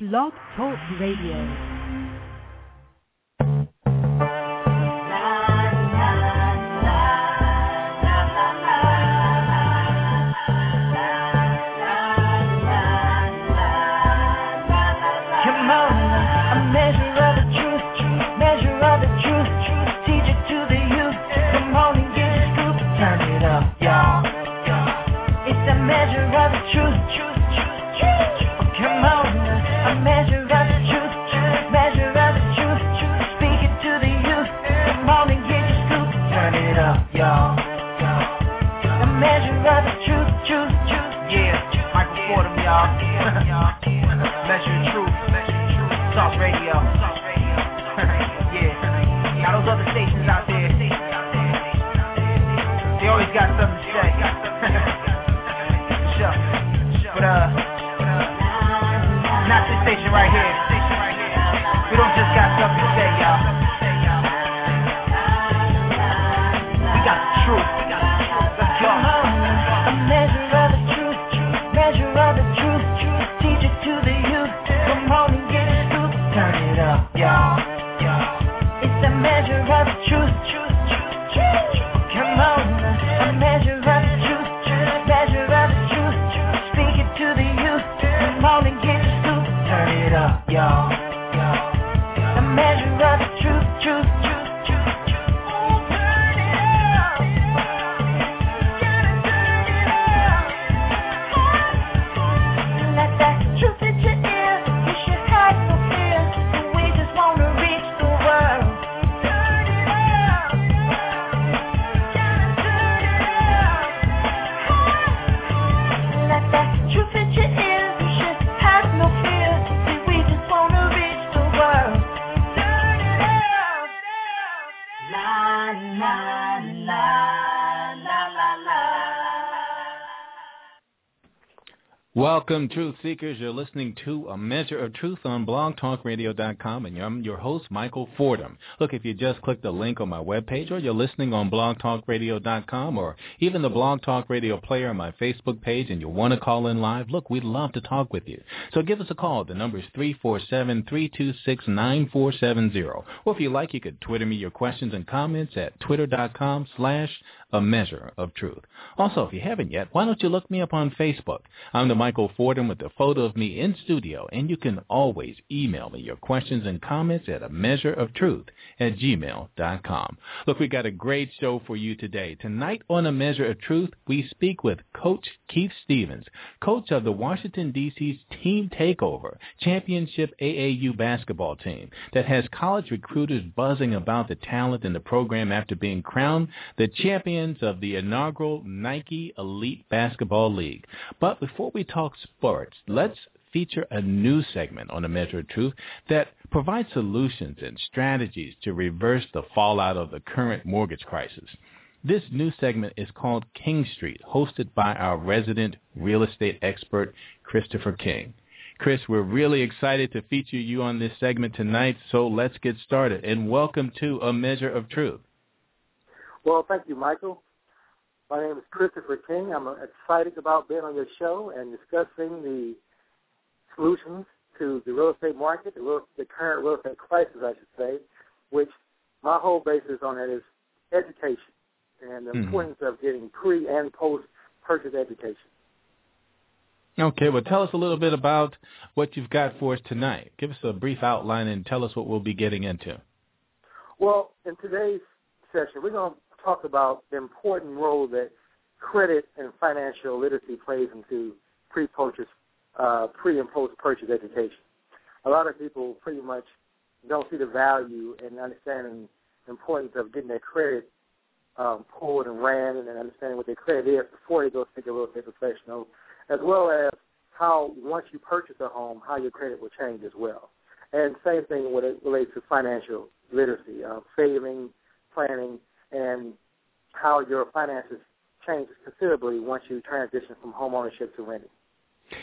Blog Talk Radio. Come on, a measure of the truth, truth, measure of the truth, truth, to the youth. Come on, engage school to turn it up, yeah, yeah. It's a measure of the truth, truth, y'all. measure of truth. Talk radio. yeah. Now those other stations out there, they always got something to say. sure. But uh, not this station right here. We don't just got something to say, y'all. We got the truth. Welcome, Truth Seekers. You're listening to A Measure of Truth on blogtalkradio.com, and I'm your host, Michael Fordham. Look, if you just click the link on my webpage, or you're listening on blogtalkradio.com, or even the Blog Talk Radio player on my Facebook page, and you want to call in live, look, we'd love to talk with you. So give us a call. The number is 347-326-9470. Or if you like, you could Twitter me your questions and comments at twitter.com slash a measure of truth. Also, if you haven't yet, why don't you look me up on Facebook? I'm the Michael Fordham with a photo of me in studio, and you can always email me your questions and comments at a measure of truth at gmail.com. Look, we got a great show for you today. Tonight on A Measure of Truth, we speak with Coach Keith Stevens, coach of the Washington, D.C.'s Team Takeover Championship AAU basketball team that has college recruiters buzzing about the talent in the program after being crowned the champions of the inaugural Nike Elite Basketball League. But before we talk sports, let's feature a new segment on A Measure of Truth that provides solutions and strategies to reverse the fallout of the current mortgage crisis. This new segment is called King Street, hosted by our resident real estate expert, Christopher King. Chris, we're really excited to feature you on this segment tonight, so let's get started. And welcome to A Measure of Truth. Well, thank you, Michael. My name is Christopher King. I'm excited about being on your show and discussing the solutions to the real estate market, the, real, the current real estate crisis, I should say, which my whole basis on it is education and the Mhm. importance of getting pre and post purchase education. Okay, well, tell us a little bit about what you've got for us tonight. Give us a brief outline and tell us what we'll be getting into. Well, in today's session, we're going to talk about the important role that credit and financial literacy plays into pre-purchase, uh, pre and post-purchase education. A lot of people pretty much don't see the value and understanding the importance of getting their credit um, pulled and ran and understanding what their credit is before they go seek a real estate professional, as well as how once you purchase a home, how your credit will change as well. And same thing when it relates to financial literacy, uh, saving, planning, and how your finances change considerably once you transition from home ownership to renting.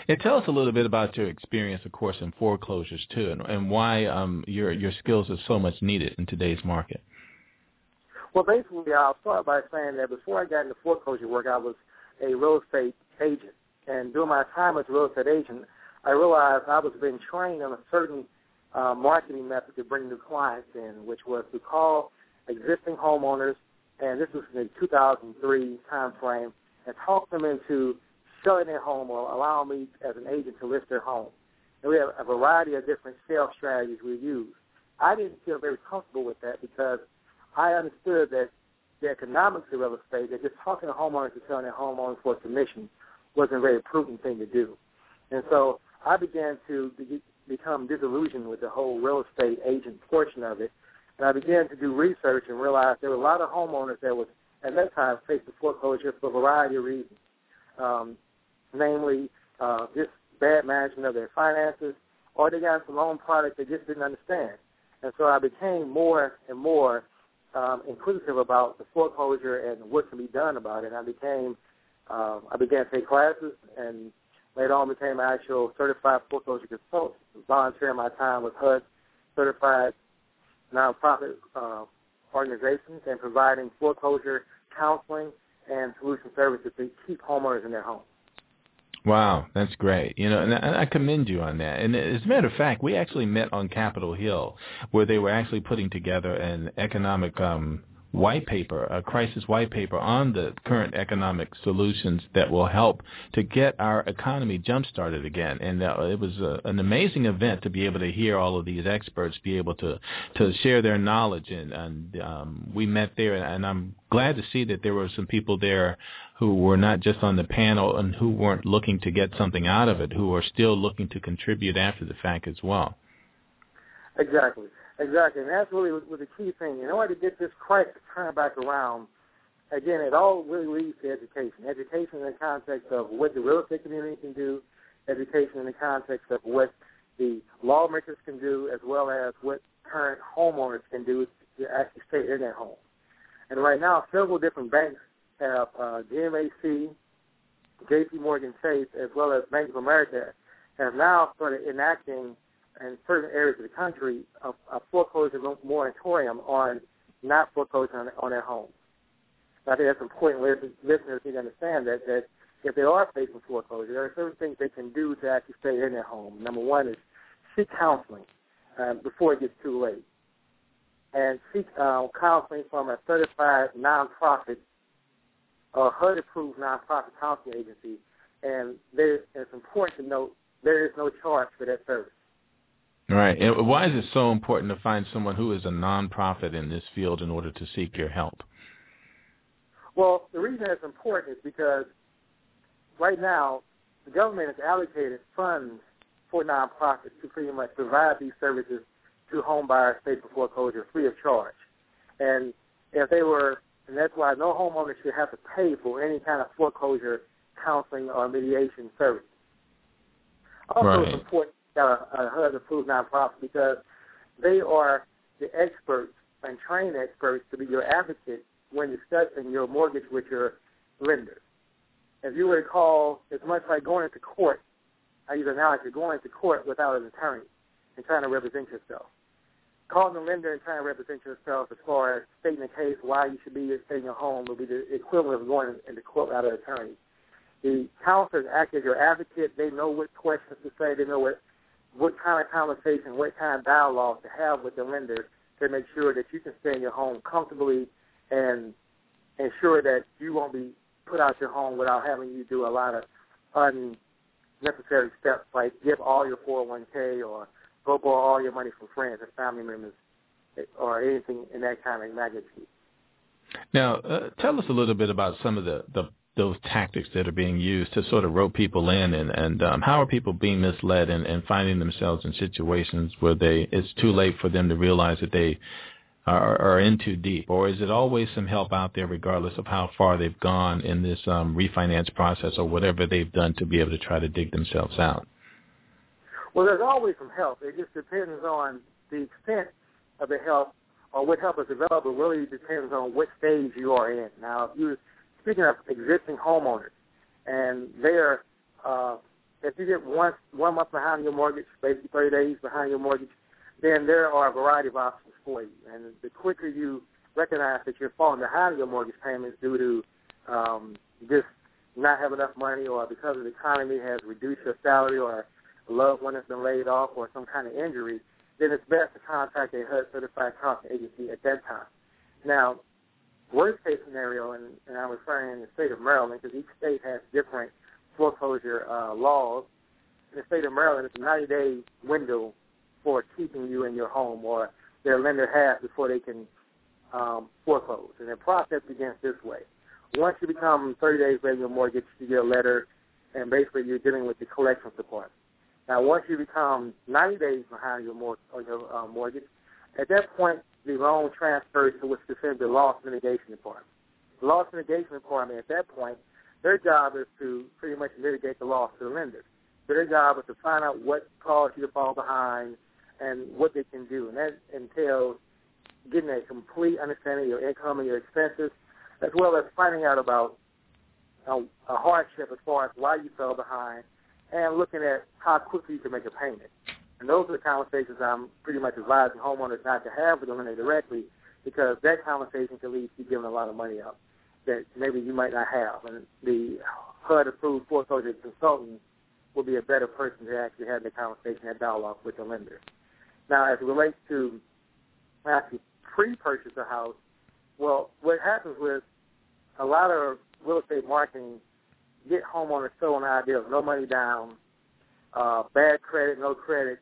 And tell us a little bit about your experience, of course, in foreclosures too, and, and why um, your your skills are so much needed in today's market. Well, basically, I'll start by saying that before I got into foreclosure work, I was a real estate agent. And during my time as a real estate agent, I realized I was being trained on a certain uh, marketing method to bring new clients in, which was to call existing homeowners, and this was in the 2003 time frame, and talk them into selling their home or allowing me as an agent to list their home. And we have a variety of different sales strategies we use. I didn't feel very comfortable with that because I understood that the economics of real estate, that just talking to homeowners and selling their homeowners for a commission wasn't a very prudent thing to do. And so I began to be, become disillusioned with the whole real estate agent portion of it. And I began to do research and realized there were a lot of homeowners that was at that time faced with foreclosure for a variety of reasons, um, namely uh, just bad management of their finances, or they got some loan product they just didn't understand. And so I became more and more um, inquisitive about the foreclosure and what can be done about it. And I became, um, I began to take classes and later on became an actual certified foreclosure consultant, volunteering my time with HUD certified nonprofit uh, organizations and providing foreclosure counseling and solution services to keep homeowners in their homes. Wow, that's great. You know, and I commend you on that. And as a matter of fact, we actually met on Capitol Hill, where they were actually putting together an economic um, white paper, a crisis white paper on the current economic solutions that will help to get our economy jump started again. And uh, it was a, an amazing event to be able to hear all of these experts be able to to share their knowledge. And, and um, we met there, and I'm glad to see that there were some people there who were not just on the panel and who weren't looking to get something out of it, who are still looking to contribute after the fact as well. Exactly. Exactly, and that's really was the key thing. In order to get this crisis turned back around, again, it all really leads to education. Education in the context of what the real estate community can do, education in the context of what the lawmakers can do, as well as what current homeowners can do to actually stay in their home. And right now, several different banks have uh, GMAC, J.P. Morgan Chase, as well as Bank of America, have now started enacting in certain areas of the country a, a foreclosure moratorium on not foreclosing on, on their homes. I think that's important. Listeners need to understand that that if they are facing foreclosure, there are certain things they can do to actually stay in their home. Number one is seek counseling um, before it gets too late, and seek uh, counseling from a certified nonprofit or HUD-approved nonprofit counseling agency. And there, it's important to note there is no charge for that service. Right. And why is it so important to find someone who is a nonprofit in this field in order to seek your help? Well, the reason it's important is because right now the government has allocated funds for nonprofits to pretty much provide these services to home buyers faced with foreclosure free of charge. And if they were, and that's why no homeowner should have to pay for any kind of foreclosure counseling or mediation service. Also, right. it's important Uh, uh, got a, a HUD approved nonprofit because they are the experts and trained experts to be your advocate when discussing your mortgage with your lender. If you recall, it's much like going into court. I use an analogy, you're going into court without an attorney and trying to represent yourself. Calling the lender and trying to represent yourself as far as stating the case why you should be staying in your home would be the equivalent of going into court without an attorney. The counselors act as your advocate. They know what questions to say. They know what what kind of conversation, what kind of dialogue to have with the lender to make sure that you can stay in your home comfortably and ensure that you won't be put out your home without having you do a lot of unnecessary steps like give all your 401k or go borrow all your money from friends and family members or anything in that kind of magnitude. Now, uh, tell us a little bit about some of the, the those tactics that are being used to sort of rope people in and, and um, how are people being misled and, and finding themselves in situations where they it's too late for them to realize that they are, are in too deep or is it always some help out there regardless of how far they've gone in this um, refinance process or whatever they've done to be able to try to dig themselves out? Well, there's always some help. It just depends on the extent of the help or what help is available really depends on what stage you are in. Now, if you speaking of existing homeowners, and they're uh, if you get one one month behind your mortgage, basically 30 days behind your mortgage, then there are a variety of options for you. And the quicker you recognize that you're falling behind your mortgage payments due to um, just not have enough money, or because the economy has reduced your salary, or a loved one has been laid off or some kind of injury, then it's best to contact a HUD certified counseling agency at that time. Now, worst case scenario, and, and I'm referring in the state of Maryland because each state has different foreclosure uh, laws. In the state of Maryland, it's a 90 day window for keeping you in your home or their lender has before they can um, foreclose. And the process begins this way. Once you become 30 days late in your mortgage, you get a letter, and basically you're dealing with the collections department. Now, once you become 90 days behind your, mor- or your uh, mortgage, at that point, the loan transfers to what's considered the loss mitigation department. The loss mitigation department, at that point, their job is to pretty much mitigate the loss to the lender. So their job is to find out what caused you to fall behind and what they can do. And that entails getting a complete understanding of your income and your expenses, as well as finding out about a, a hardship as far as why you fell behind, and looking at how quickly you can make a payment. And those are the conversations I'm pretty much advising homeowners not to have with the lender directly, because that conversation can lead to you giving a lot of money up that maybe you might not have. And the HUD-approved foreclosure consultant will be a better person to actually have the conversation and dialogue with the lender. Now, as it relates to actually pre-purchase a house, well, what happens with a lot of real estate marketing get homeowners sold an idea of no money down, uh, bad credit, no credit,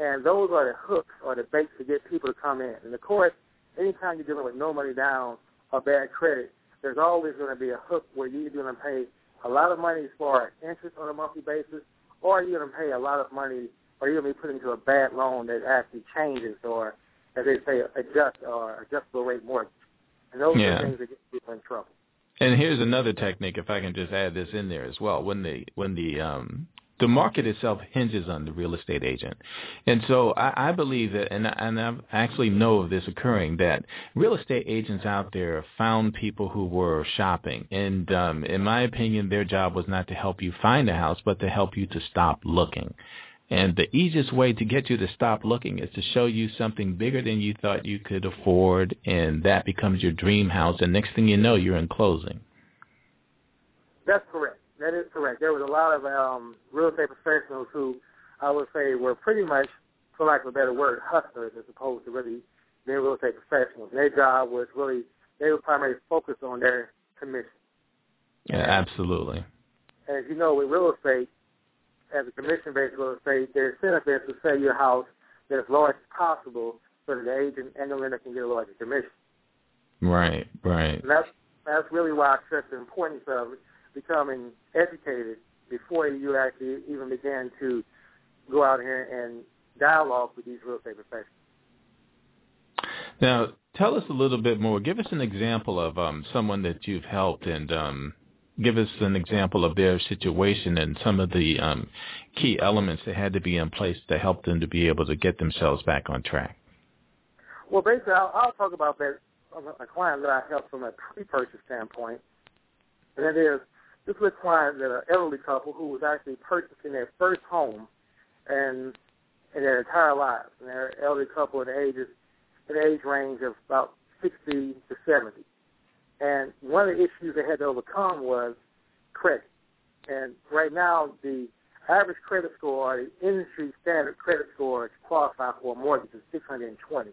and those are the hooks or the baits to get people to come in. And of course, anytime you're dealing with no money down or bad credit, there's always going to be a hook where you're going to pay a lot of money as interest on a monthly basis, or you're going to pay a lot of money, or you're going to be put into a bad loan that actually changes, or as they say, adjust or adjustable rate mortgage. And those Yeah. are things that get people in trouble. And here's another technique, if I can just add this in there as well. When the when the um, the market itself hinges on the real estate agent, and so I, I believe that, and I- and I actually know of this occurring that real estate agents out there found people who were shopping, and um, in my opinion, their job was not to help you find a house, but to help you to stop looking. And the easiest way to get you to stop looking is to show you something bigger than you thought you could afford, and that becomes your dream house. And next thing you know, you're in closing. That's correct. That is correct. There was a lot of um, real estate professionals who I would say were pretty much, for lack of a better word, hustlers as opposed to really being real estate professionals. Their job was really, they were primarily focused on their commission. Yeah, absolutely. And as you know, with real estate, as a commission-based real estate, their incentive is to sell your house that as large as possible so that the agent and the lender can get a larger commission. Right, right. And that's, that's really why I stress the importance of becoming educated before you actually even begin to go out here and dialogue with these real estate professionals. Now, tell us a little bit more. Give us an example of um, someone that you've helped, and um, give us an example of their situation and some of the um, key elements that had to be in place to help them to be able to get themselves back on track. Well, basically, I'll, I'll talk about that a client that I helped from a pre-purchase standpoint, and that is this was a that an elderly couple who was actually purchasing their first home, and in their entire lives, and they're an elderly couple in the ages, the age range of about 60 to 70. And one of the issues they had to overcome was credit. And right now, the average credit score, or the industry standard credit score to qualify for a mortgage is 620.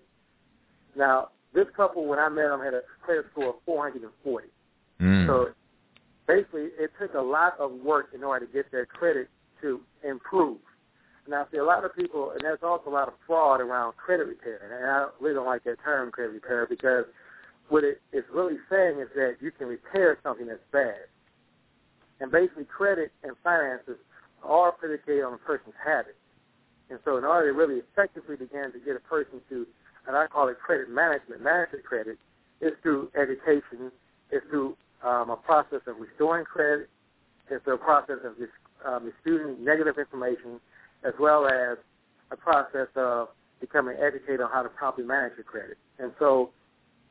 Now, this couple, when I met them, had a credit score of 440. Mm. So basically, it took a lot of work in order to get their credit to improve. Now, see, a lot of people, and there's also a lot of fraud around credit repair, and I really don't like that term, credit repair, because what it is really saying is that you can repair something that's bad. And basically, credit and finances are predicated on a person's habits. And so in order to really effectively begin to get a person to, and I call it credit management, manage their credit, is through education, is through um, a process of restoring credit, is a process of dis, um, disputing negative information, as well as a process of becoming educated on how to properly manage your credit. And so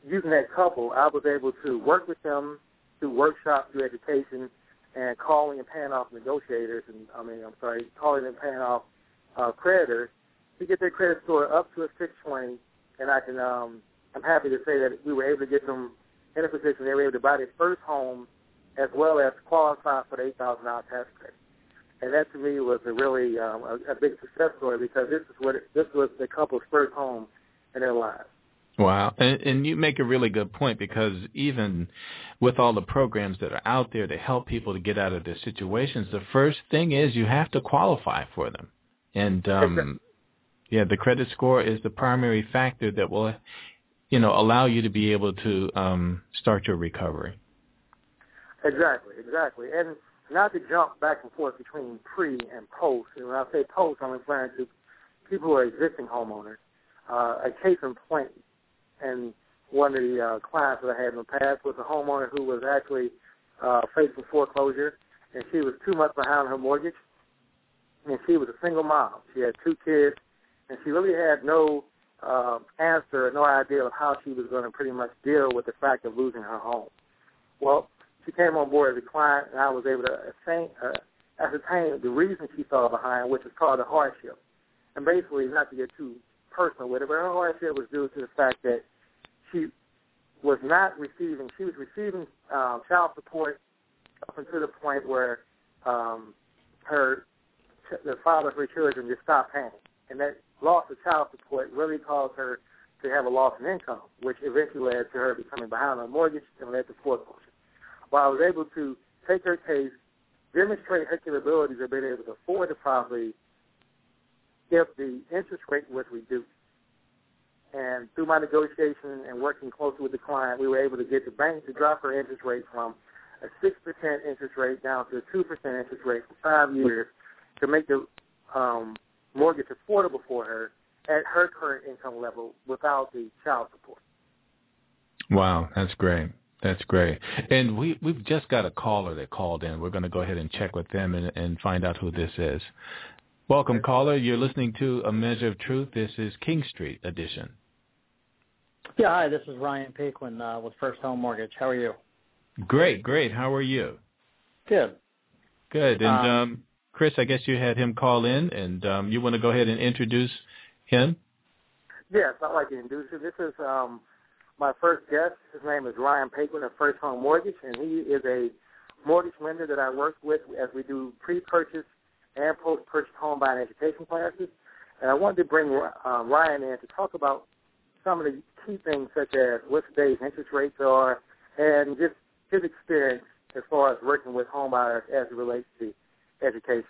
using that couple, I was able to work with them through workshops, through education, and calling and paying off negotiators, and I mean, I'm sorry, calling and paying off uh, creditors to get their credit score up to a 620. And I can, um, I'm happy to say that we were able to get them in a position they were able to buy their first home, as well as qualify for the $8,000 tax credit. and that to me was a really um, a, a big success story because this is what it, this was the couple's first home in their lives. Wow, and, and you make a really good point because even with all the programs that are out there to help people to get out of their situations, the first thing is you have to qualify for them, and um, yeah, the credit score is the primary factor that will, you know, allow you to be able to um, start your recovery. Exactly, exactly, and not to jump back and forth between pre and post. And when I say post, I'm referring to people who are existing homeowners. Uh, a case in point, and one of the uh, clients that I had in the past was a homeowner who was actually uh, facing foreclosure, and she was two months behind her mortgage, and she was a single mom. She had two kids, and she really had no uh, answer, no idea of how she was going to pretty much deal with the fact of losing her home. Well, she came on board as a client, and I was able to ascertain, uh, ascertain the reason she fell behind, which is called a hardship. And basically, not to get too personal with it, but her hardship was due to the fact that she was not receiving, she was receiving um, child support up until the point where um, her the father of her children just stopped paying. And that loss of child support really caused her to have a loss in income, which eventually led to her becoming behind on mortgage and led to foreclosure. While I was able to take her case, demonstrate her capabilities of being able to afford the property if the interest rate was reduced. And through my negotiation and working closely with the client, we were able to get the bank to drop her interest rate from a 6% interest rate down to a 2% interest rate for five years to make the um, mortgage affordable for her at her current income level without the child support. Wow, that's great. That's great. And we, we've just got a caller that called in. We're going to go ahead and check with them and, and find out who this is. Welcome, caller. You're listening to A Measure of Truth. This is King Street edition. Yeah, hi, this is Ryan Paquin uh, with First Home Mortgage. How are you? Great, great. How are you? Good. Good. And um, um, Chris, I guess you had him call in, and um, you want to go ahead and introduce him? Yes, I'd like to introduce him. This is um, my first guest. His name is Ryan Paquin of First Home Mortgage, and he is a mortgage lender that I work with as we do pre-purchase and post-purchase home buying education classes. And I wanted to bring uh, Ryan in to talk about some of the key things such as what today's interest rates are and just his experience as far as working with home buyers as it relates to education.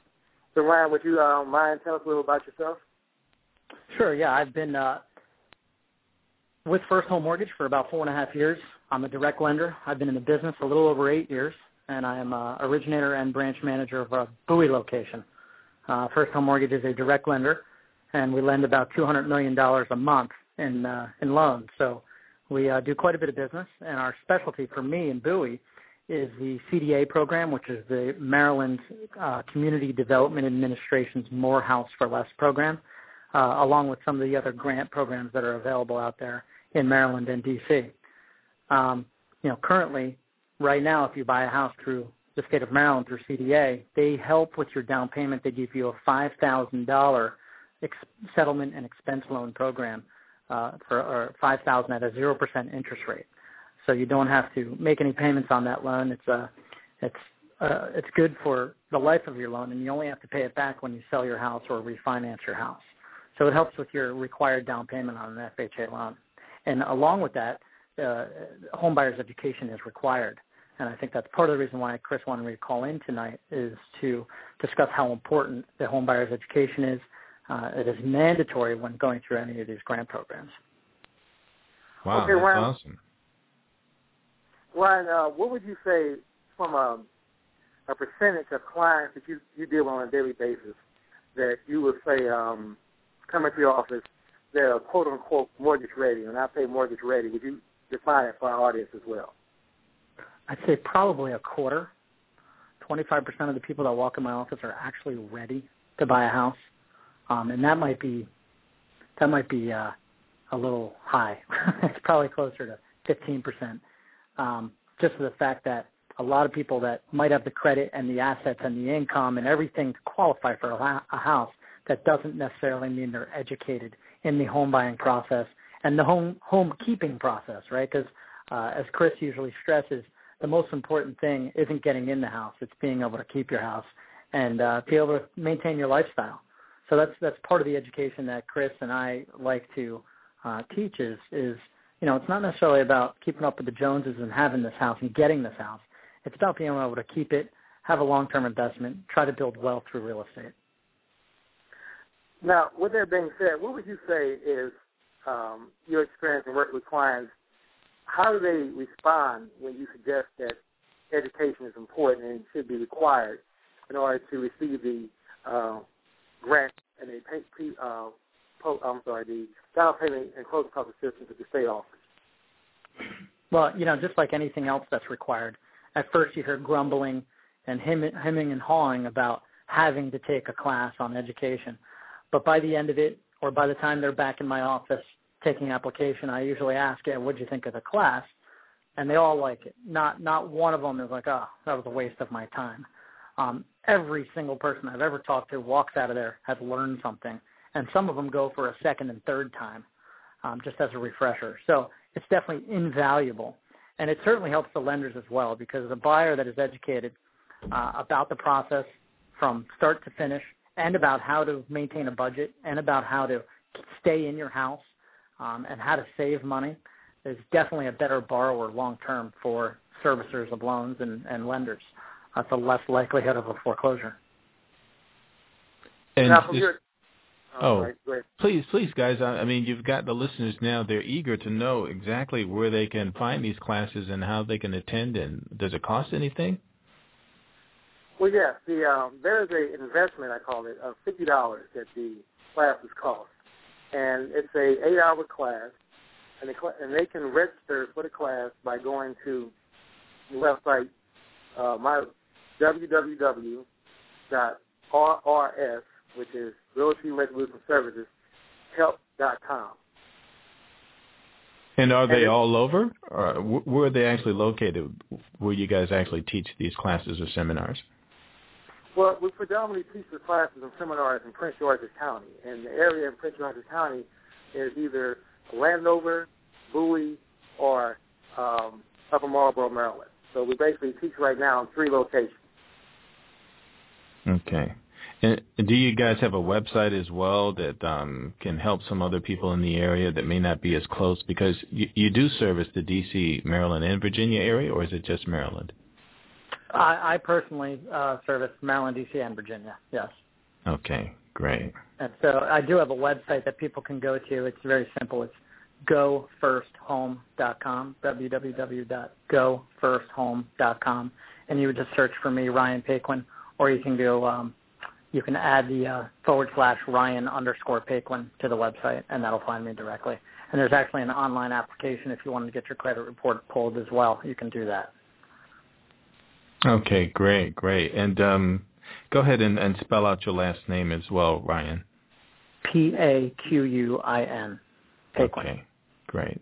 So Ryan, would you uh, mind tell us a little about yourself? Sure. Yeah, I've been uh, with First Home Mortgage for about four and a half years. I'm a direct lender. I've been in the business a little over eight years, and I am a originator and branch manager of a Bowie location. Uh, First Home Mortgage is a direct lender, and we lend about $200 million a month in uh, in loans. So we uh, do quite a bit of business, and our specialty for me in Bowie is the CDA program, which is the Maryland uh, Community Development Administration's More House for Less program, uh, along with some of the other grant programs that are available out there in Maryland and D.C. Um, you know, currently, right now, if you buy a house through the state of Maryland through CDA, they help with your down payment. They give you a five thousand dollar settlement and expense loan program uh, for or five thousand at a zero percent interest rate. So you don't have to make any payments on that loan. It's a uh, it's uh, it's good for the life of your loan, and you only have to pay it back when you sell your house or refinance your house. So it helps with your required down payment on an FHA loan. And along with that, uh, home buyers education is required. And I think that's part of the reason why Chris wanted me to call in tonight is to discuss how important the home buyers education is. Uh, it is mandatory when going through any of these grant programs. Wow, okay, that's Ryan, awesome. Ryan, uh, what would you say from a, a percentage of clients that you, you deal with on a daily basis that you would say um, come into your office they're quote unquote mortgage ready. And I say mortgage ready, would you define it for our audience as well? I'd say probably a quarter. 25% of the people that walk in my office are actually ready to buy a house. Um, and that might be that might be uh, a little high. it's probably closer to 15%. Um, just the fact that a lot of people that might have the credit and the assets and the income and everything to qualify for a, a house, that doesn't necessarily mean they're educated in the home buying process and the home home keeping process, right? Because uh, as Chris usually stresses, the most important thing isn't getting in the house; it's being able to keep your house. and uh, be able to maintain your lifestyle. So that's that's part of the education that Chris and I like to uh, teach is is you know it's not necessarily about keeping up with the Joneses and having this house and getting this house. It's about being able to keep it, have a long-term investment, try to build wealth through real estate. Now, with that being said, what would you say is um, your experience in working with clients? How do they respond when you suggest that education is important and should be required in order to receive the uh, grant and the uh, I'm sorry, the down payment and closing cost assistance that the state offers? Well, you know, just like anything else that's required, at first you hear grumbling and hemming, and hawing about having to take a class on education. But by the end of it, or by the time they're back in my office taking application, I usually ask, yeah, what do you think of the class? And they all like it. Not not one of them is like, oh, that was a waste of my time. Um, every single person I've ever talked to walks out of there has learned something, and some of them go for a second and third time, um, just as a refresher. So it's definitely invaluable, and it certainly helps the lenders as well because a buyer that is educated uh, about the process from start to finish and about how to maintain a budget and about how to stay in your house um, and how to save money is definitely a better borrower long term for servicers of loans and, and lenders. That's a less likelihood of a foreclosure. And now, from just- your, oh, right, please, please, guys. I, I mean, you've got the listeners now. They're eager to know exactly where they can find these classes and how they can attend. And does it cost anything? Well, yes, the um, there is a investment I call it of fifty dollars that the classes cost, and it's a eight hour class, and the cl- and they can register for the class by going to the website uh, my www dot rrs which is Realty Resolution Services help dot com. And are they all over? Or where are they actually located? Where you guys actually teach these classes or seminars? Well, we predominantly teach the classes and seminars in Prince George's County, and the area in Prince George's County is either Landover, Bowie, or um, Upper Marlboro, Maryland. So we basically teach right now in three locations. Okay. And do you guys have a website as well that um, can help some other people in the area that may not be as close? Because you, you do service the D.C., Maryland, and Virginia area, or is it just Maryland? I, I personally uh, service Maryland, D.C., and Virginia. Yes. Okay, great. And so I do have a website that people can go to. It's very simple. It's gofirst.home.com, www.gofirst.home.com, and you would just search for me, Ryan Paquin, or you can go, um, you can add the uh, forward slash Ryan underscore Paquin to the website, and that'll find me directly. And there's actually an online application if you want to get your credit report pulled as well. You can do that. Okay, great, great. And um, go ahead and, and spell out your last name as well, Ryan. P A Q U I N. Paquin. Okay, great.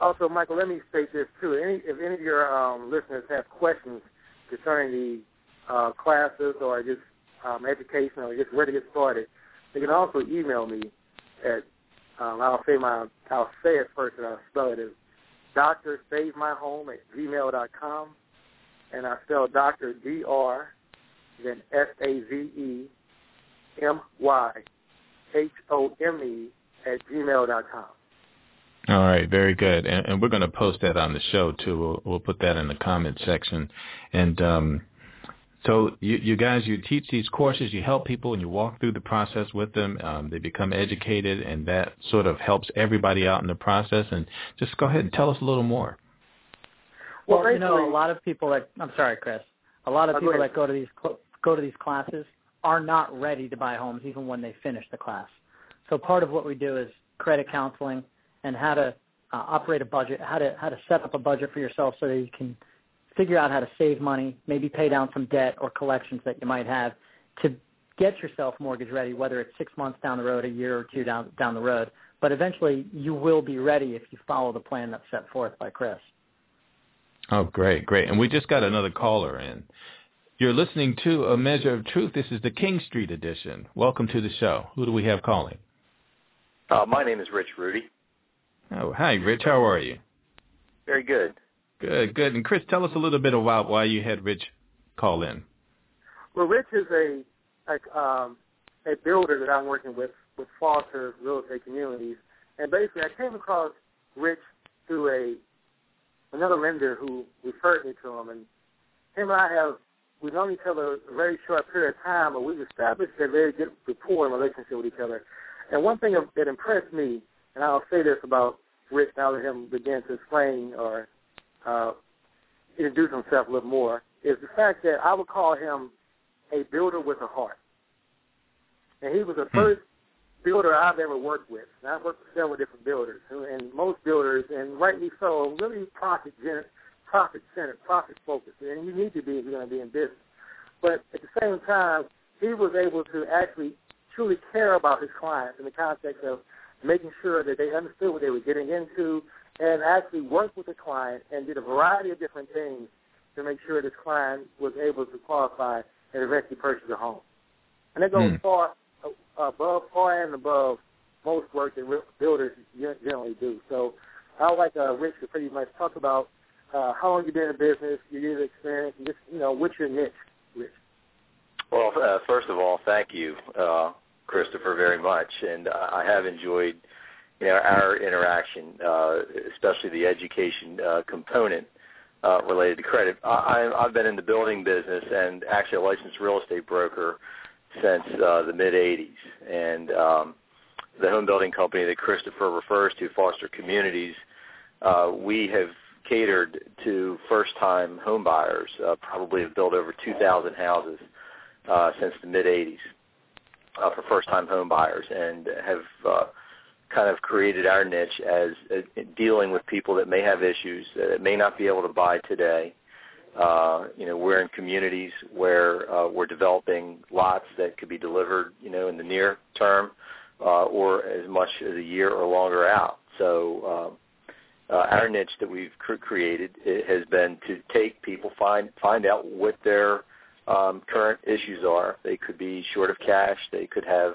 Also, Michael, let me state this too. Any, if any of your um, listeners have questions concerning the uh, classes or just um, education or just where to get started, you can also email me at um, I'll say my I'll say it first and I'll spell it as Doctor Save My Home at gmail dot com, and I spell Doctor D R then S A V E M Y H O M E at gmail dot com. All right, very good. And, and we're going to post that on the show too. We'll, we'll put that in the comment section. And um, so you, you guys, you teach these courses, you help people, and you walk through the process with them. Um, they become educated, and that sort of helps everybody out in the process. And just go ahead and tell us a little more. Well, Well, you know, a lot of people that I'm sorry, Chris. A lot of people that go to these go to these classes are not ready to buy homes even when they finish the class. So part of what we do is credit counseling and how to uh, operate a budget, how to how to set up a budget for yourself so that you can figure out how to save money, maybe pay down some debt or collections that you might have to get yourself mortgage ready, whether it's six months down the road, a year or two down down the road. But eventually, you will be ready if you follow the plan that's set forth by Chris. Oh, great, great. And we just got another caller in. You're listening to A Measure of Truth. This is the King Street edition. Welcome to the show. Who do we have calling? Uh, my name is Rich Rudy. Oh, hi, Rich. How are you? Very good. Good, good. And Chris, tell us a little bit about why you had Rich call in. Well, Rich is a like um, a builder that I'm working with with Foster Real Estate Communities, and basically I came across Rich through a another lender who referred me to him, and him and I have we've known each other a very short period of time, but we've established a very good rapport and relationship with each other. And one thing that impressed me, and I'll say this about Rich now let him begin to explain or uh, introduce himself a little more, is the fact that I would call him a builder with a heart. And he was the first builder I've ever worked with. And I've worked with several different builders, and most builders, and rightly so, are really profit profit centered, profit focused, and you need to be if you're going to be in business. But at the same time, he was able to actually truly care about his clients in the context of making sure that they understood what they were getting into, and actually worked with the client and did a variety of different things to make sure this client was able to qualify and eventually purchase a home. And it goes mm. far above, far and above most work that builders generally do. So I would like uh, Rich to pretty much talk about uh, how long you've been in business, your years of experience, and just, you know, what's your niche, Rich? Well, uh, first of all, thank you, uh, Christopher, very much. And I have enjoyed you know, our interaction, uh, especially the education uh, component uh, related to credit. I, I've been in the building business and actually a licensed real estate broker since uh, the mid '80s, and um, the home building company that Christopher refers to, Foster Communities, uh, we have catered to first-time home buyers. Uh, probably have built over 2,000 houses uh, since the mid '80s uh, for first-time home buyers, and have uh, kind of created our niche as uh, dealing with people that may have issues that may not be able to buy today uh, you know, we're in communities where uh, we're developing lots that could be delivered, you know, in the near term uh, or as much as a year or longer out. So uh, uh, our niche that we've cr- created has been to take people find find out what their um, current issues are. They could be short of cash. They could have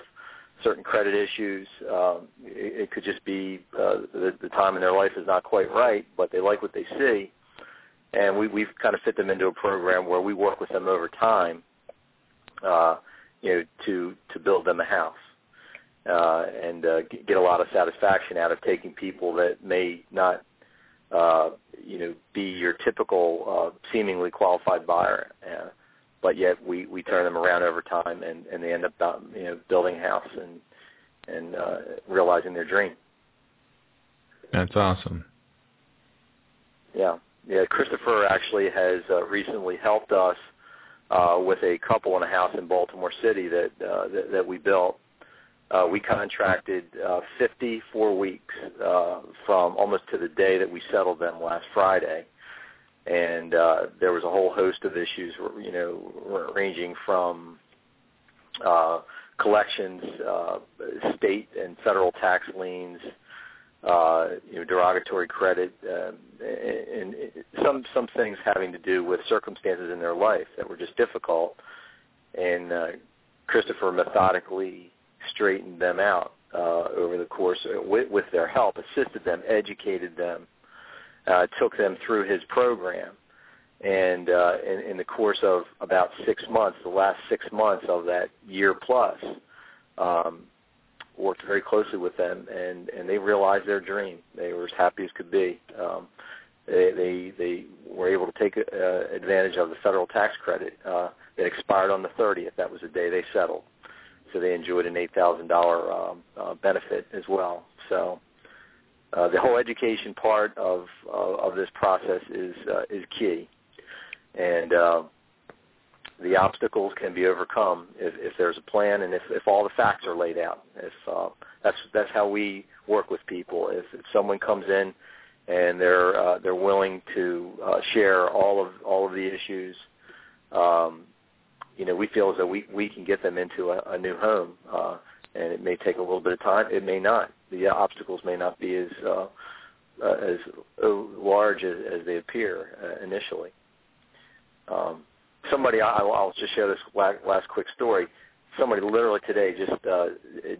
certain credit issues. Um, it, it could just be uh, the, the time in their life is not quite right, but they like what they see and we, we've kind of fit them into a program where we work with them over time, uh, you know, to to build them a house, uh, and uh, get a lot of satisfaction out of taking people that may not, uh, you know, be your typical uh, seemingly qualified buyer, uh, but yet we we turn them around over time, and and they end up, um, you know, building a house and and uh, realizing their dream. That's awesome. Yeah. Yeah, Christopher actually has uh, recently helped us uh, with a couple in a house in Baltimore City that uh, that, that we built. Uh, we contracted uh, 54 weeks uh, from almost to the day that we settled them last Friday, and uh, there was a whole host of issues, you know, ranging from uh, collections, uh, state and federal tax liens, uh, you know, derogatory credit, uh, and, some some things having to do with circumstances in their life that were just difficult. And uh, Christopher methodically straightened them out uh, over the course with, with their help, assisted them, educated them, uh, took them through his program. And uh, in, in the course of about six months, the last six months of that year plus, um, worked very closely with them, and and they realized their dream. They were as happy as could be. Um, they they they were able to take uh, advantage of the federal tax credit uh, that expired on the 30th. That was the day they settled, so they enjoyed an eight thousand um, uh, benefit as well. So. Uh, the whole education part of uh, of this process is uh, is key, and uh, the obstacles can be overcome if, if there's a plan and if, if all the facts are laid out. If uh, that's that's how we work with people. If, if someone comes in and they're uh, they're willing to uh, share all of all of the issues, um, you know, we feel as though we we can get them into a, a new home. Uh, and it may take a little bit of time. It may not. The obstacles may not be as uh, uh, as large as, as they appear uh, initially. Um, somebody I, I'll just share this last, last quick story. Somebody literally today just uh,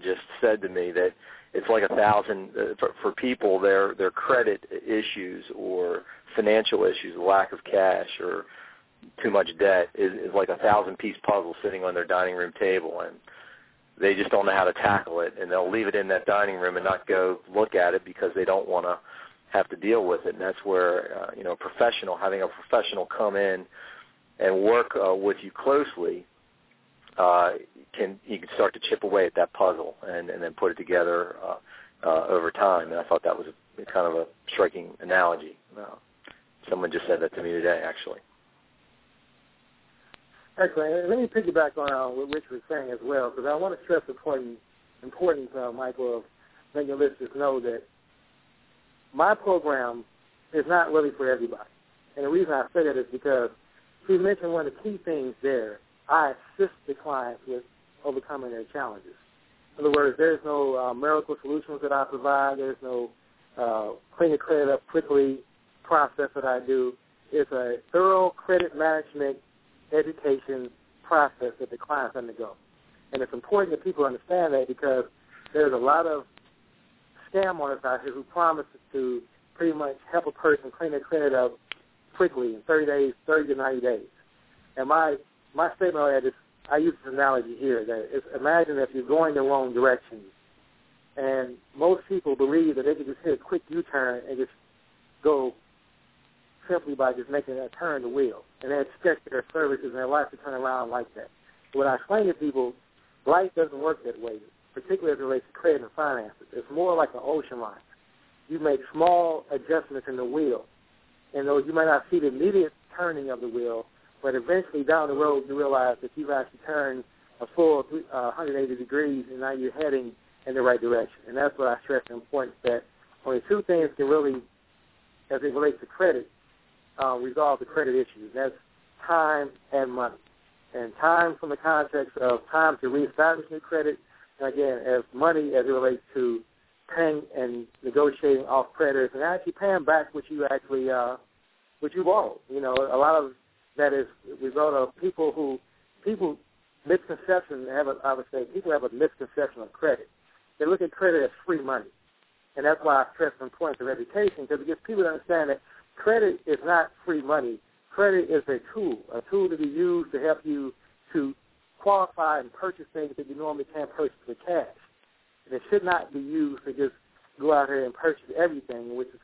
just said to me that it's like a thousand uh, for, for people their their credit issues or financial issues, lack of cash or too much debt is, is like a thousand piece puzzle sitting on their dining room table and they just don't know how to tackle it and they'll leave it in that dining room and not go look at it because they don't want to have to deal with it and that's where uh, you know a professional having a professional come in and work uh, with you closely uh, can you can start to chip away at that puzzle and, and then put it together uh, uh, over time and I thought that was a, kind of a striking analogy. Uh, someone just said that to me today actually. Excellent. Let me piggyback on uh, what Rich was saying as well, because I want to stress the important, importance, uh, Michael, of letting your listeners know that my program is not really for everybody. And the reason I say that is because he mentioned one of the key things there. I assist the clients with overcoming their challenges. In other words, there's no uh, miracle solutions that I provide. There's no uh, clean the credit up quickly process that I do. It's a thorough credit management education process that the clients undergo. And it's important that people understand that because there's a lot of scam artists out here who promise to pretty much help a person clean their credit up quickly in 30 days, 30 to 90 days. And my my statement on that is, I use this analogy here that is, imagine if you're going the wrong direction, and most people believe that they can just hit a quick U-turn and just go simply by just making that turn the wheel. And they expect their services and their life to turn around like that. When I explain to people, life doesn't work that way, particularly as it relates to credit and finances. It's more like an ocean liner. You make small adjustments in the wheel, and though you might not see the immediate turning of the wheel, but eventually down the road you realize that you've actually turned a full uh, 180 degrees, and now you're heading in the right direction. And that's what I stress the importance that only two things can really, as it relates to credit, uh, resolve the credit issues. That's time and money. And time from the context of time to reestablish new credit, and again, as money as it relates to paying and negotiating off creditors and actually paying back what you actually uh, what you borrowed. You know, a lot of that is a result of people who people misconception have a, I would say people have a misconception of credit. They look at credit as free money, and that's why I stress the importance of education because it gets people to understand that credit is not free money. Credit is a tool, a tool to be used to help you to qualify and purchase things that you normally can't purchase with cash. And it should not be used to just go out here and purchase everything, which is,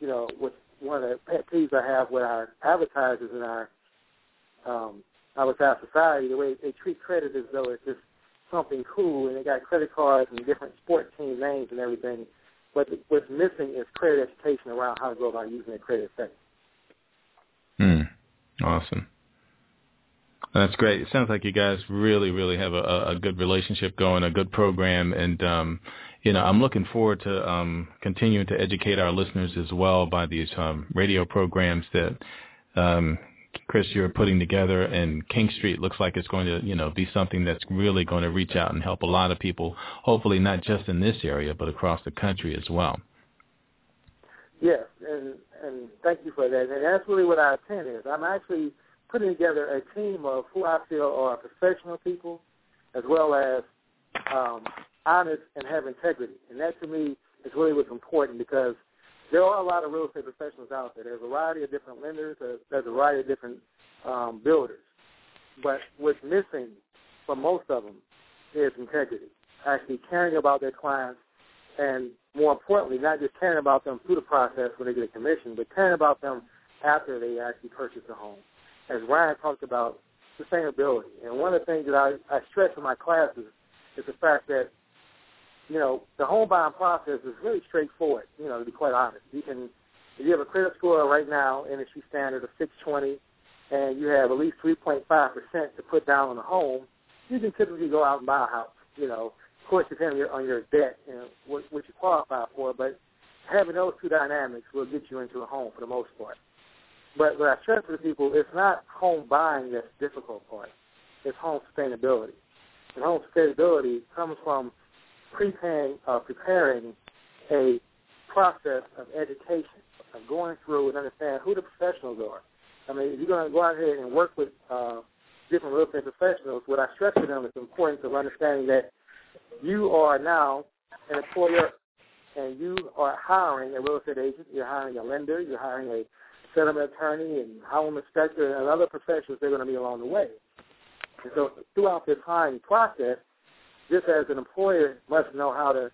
you know, what's one of the pet peeves I have with our advertisers in our um, our society. The way they treat credit as though it's just something cool, and they got credit cards and different sports team names and everything. But what's missing is credit education around how to go about using that credit effectively. Hmm. Awesome. That's great. It sounds like you guys really, really have a, a good relationship going, a good program, and um, you know, I'm looking forward to um, continuing to educate our listeners as well by these um, radio programs that um, Chris, you're putting together, and King Street looks like it's going to, you know, be something that's really going to reach out and help a lot of people. Hopefully, not just in this area, but across the country as well. Yes, and and thank you for that. And that's really what our intent is. I'm actually putting together a team of who I feel are professional people, as well as um, honest and have integrity. And that to me is really what's important because there are a lot of real estate professionals out there. There's a variety of different lenders. There's a variety of different um, builders. But what's missing for most of them is integrity, actually caring about their clients, and more importantly, not just caring about them through the process when they get a commission, but caring about them after they actually purchase a home. As Ryan talked about, sustainability. And one of the things that I, I stress in my classes is the fact that you know, the home buying process is really straightforward, you know, to be quite honest. You can, if you have a credit score right now, industry standard of 620, and you have at least 3.5% to put down on a home, you can typically go out and buy a house, you know. Of course, depending on your, on your debt and what, what you qualify for, but having those two dynamics will get you into a home for the most part. But what I stress to people, it's not home buying that's the difficult part. It's home sustainability. And home sustainability comes from preparing, uh, preparing a process of education, of going through and understand who the professionals are. I mean, if you're going to go out here and work with uh, different real estate professionals, what I stress to them is the importance of understanding that you are now an employer and you are hiring a real estate agent, you're hiring a lender, you're hiring a settlement attorney and home inspector and other professionals they're going to be along the way. And so throughout this hiring process, just as an employer must know how to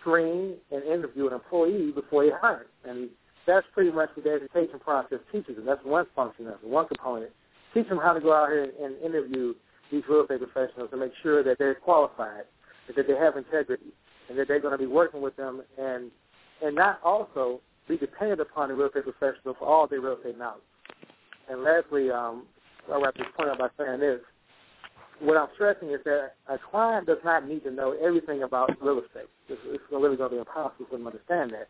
screen and interview an employee before you hire. And that's pretty much what the education process teaches them. That's one function of it, one component. Teach them how to go out here and interview these real estate professionals and make sure that they're qualified, that they have integrity, and that they're going to be working with them and and not also be dependent upon the real estate professional for all their real estate knowledge. And lastly, um, I'll wrap this point up by saying this. What I'm stressing is that a client does not need to know everything about real estate. It's, it's really going to be impossible for them to understand that.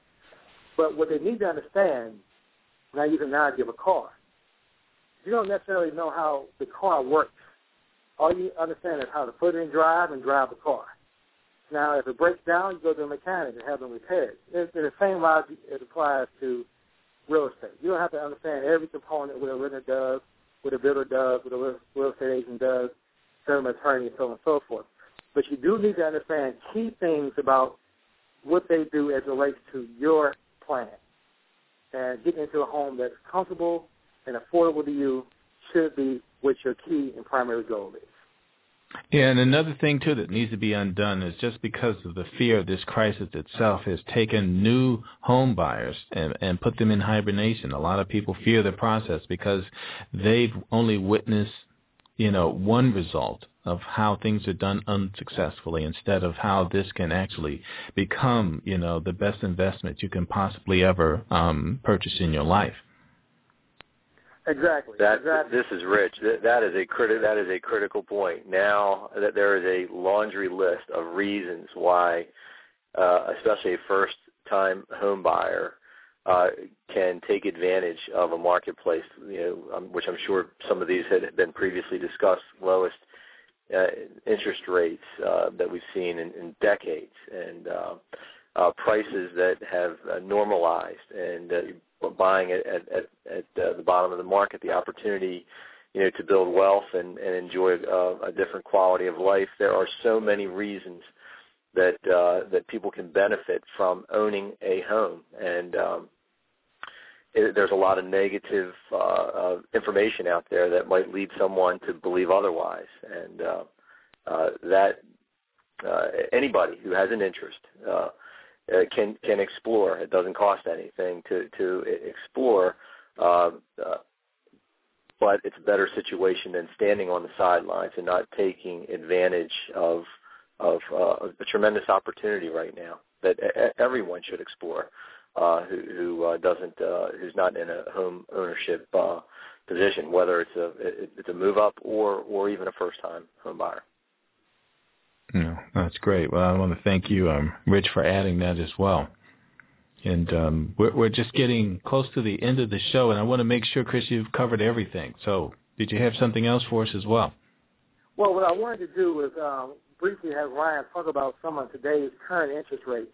But what they need to understand, and I use an analogy of a car, you don't necessarily know how the car works. All you understand is how to put it in drive and drive the car. Now, if it breaks down, you go to a mechanic and have them repaired. It's the same logic it applies to real estate. You don't have to understand every component what a renter does, what a builder does, what a real estate agent does, attorney, and so on and so forth. But you do need to understand key things about what they do as it relates to your plan. And getting into a home that's comfortable and affordable to you should be what your key and primary goal is. Yeah, and another thing too that needs to be undone is just because of the fear of this crisis itself has taken new home buyers and, and put them in hibernation. A lot of people fear the process because they've only witnessed, you know, one result of how things are done unsuccessfully instead of how this can actually become, you know, the best investment you can possibly ever um, purchase in your life. Exactly. That exactly. this is rich. That, that is a criti- That is a critical point. Now that there is a laundry list of reasons why, uh, especially a first-time home buyer, uh, can take advantage of a marketplace. You know, um, which I'm sure some of these had been previously discussed. Lowest uh, interest rates uh, that we've seen in, in decades, and uh, uh, prices that have uh, normalized, and buying at at, at, the bottom of the market, the opportunity, you know, to build wealth and, and enjoy uh, a different quality of life. There are so many reasons that uh, that people can benefit from owning a home, and um, it, there's a lot of negative uh, uh, information out there that might lead someone to believe otherwise, and uh, uh, that uh, anybody who has an interest. Uh, uh, can can explore. It doesn't cost anything to to explore, uh, uh, but it's a better situation than standing on the sidelines and not taking advantage of of uh, a tremendous opportunity right now that everyone should explore. Uh, who, who uh, doesn't, uh, who's not in a home ownership uh, position, whether it's a it's a move up or or even a first time home buyer. No, that's great. Well, I want to thank you, um, Rich, for adding that as well. And um, we're, we're just getting close to the end of the show, and I want to make sure, Chris, you've covered everything. So, did you have something else for us as well? Well, what I wanted to do was um, briefly have Ryan talk about some of today's current interest rates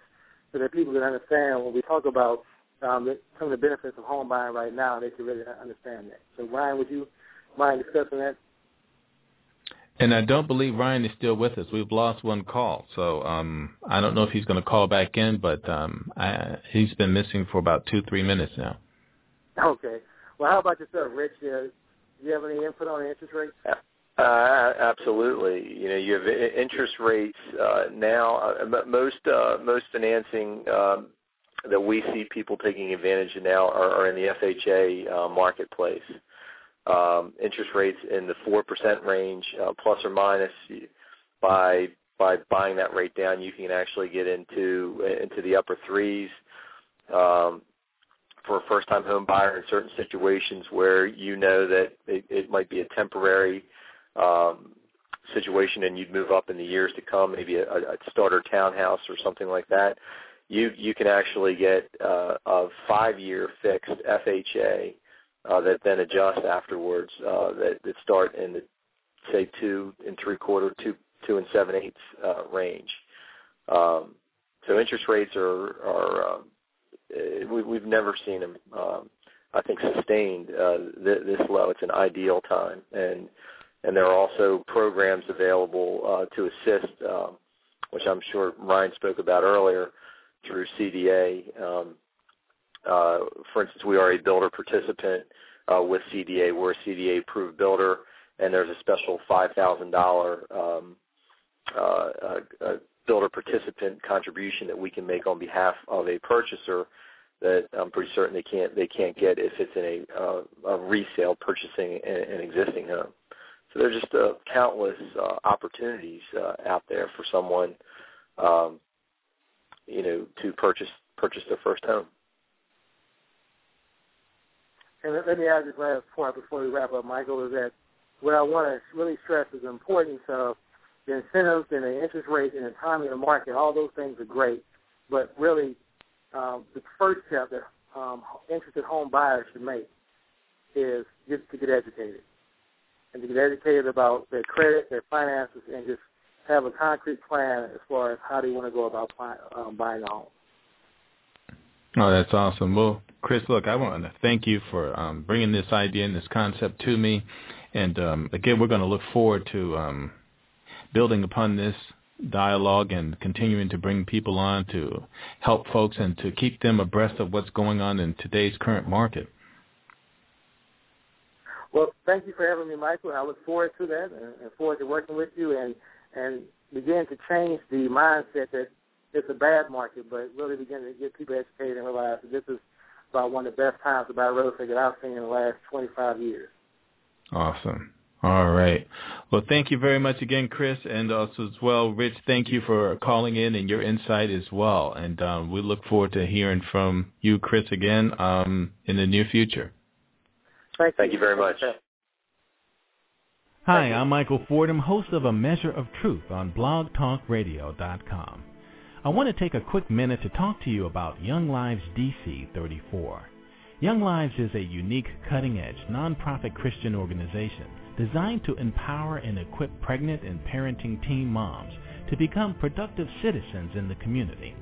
so that people can understand when we talk about um, some of the benefits of home buying right now, they can really understand that. So, Ryan, would you mind discussing that? And I don't believe Ryan is still with us. We've lost one call, so um, I don't know if he's going to call back in, but um, I, he's been missing for about two, three minutes now. Okay. Well, how about yourself, Rich? Uh, do you have any input on interest rates? Uh, absolutely. You know, you have interest rates uh, now. Uh, most uh, most financing um, that we see people taking advantage of now are, are in the FHA uh, marketplace um, interest rates in the four percent range, uh, plus or minus. By by buying that rate down, you can actually get into into the upper threes. Um, for a first-time home buyer in certain situations where you know that it, it might be a temporary um, situation and you'd move up in the years to come, maybe a, a starter townhouse or something like that, you you can actually get uh, a five-year fixed FHA uh, that then adjust afterwards uh, that, that start in the say two and three quarter, two two and seven eighths uh, range. Um, so interest rates are are um, we, we've never seen them. Um, I think sustained uh, th- this low. It's an ideal time, and and there are also programs available uh, to assist, um, which I'm sure Ryan spoke about earlier through CDA. Um, uh, for instance, we are a builder participant uh, with CDA. We're a CDA approved builder, and there's a special $5,000 um, uh, uh, uh, builder participant contribution that we can make on behalf of a purchaser that I'm pretty certain they can't they can't get if it's in a, a resale purchasing an existing home. So there's just uh, countless uh, opportunities uh, out there for someone, um, you know, to purchase purchase their first home. And let me add this last point before we wrap up, Michael, is that what I want to really stress is the importance of the incentives and the interest rate and the timing of the market. All those things are great, but really um, the first step that um, interested home buyers should make is just to get educated and to get educated about their credit, their finances, and just have a concrete plan as far as how they want to go about um, buying a home. Oh, that's awesome. Well, Chris, look, I want to thank you for um, bringing this idea and this concept to me. And um, again, we're going to look forward to um, building upon this dialogue and continuing to bring people on to help folks and to keep them abreast of what's going on in today's current market. Well, thank you for having me, Michael. I look forward to that and forward to working with you and and begin to change the mindset that it's a bad market, but really begin to get people educated and realize that this is about one of the best times to buy real estate that I've seen in the last 25 years. Awesome. All right. Well, thank you very much again, Chris, and also as well, Rich. Thank you for calling in and your insight as well. And um, we look forward to hearing from you, Chris, again um, in the near future. Thank, thank you very much. Hi, I'm Michael Fordham, host of A Measure of Truth on blogtalkradio.com. I want to take a quick minute to talk to you about Young Lives DC 34. Young Lives is a unique, cutting-edge, nonprofit Christian organization designed to empower and equip pregnant and parenting teen moms to become productive citizens in the community.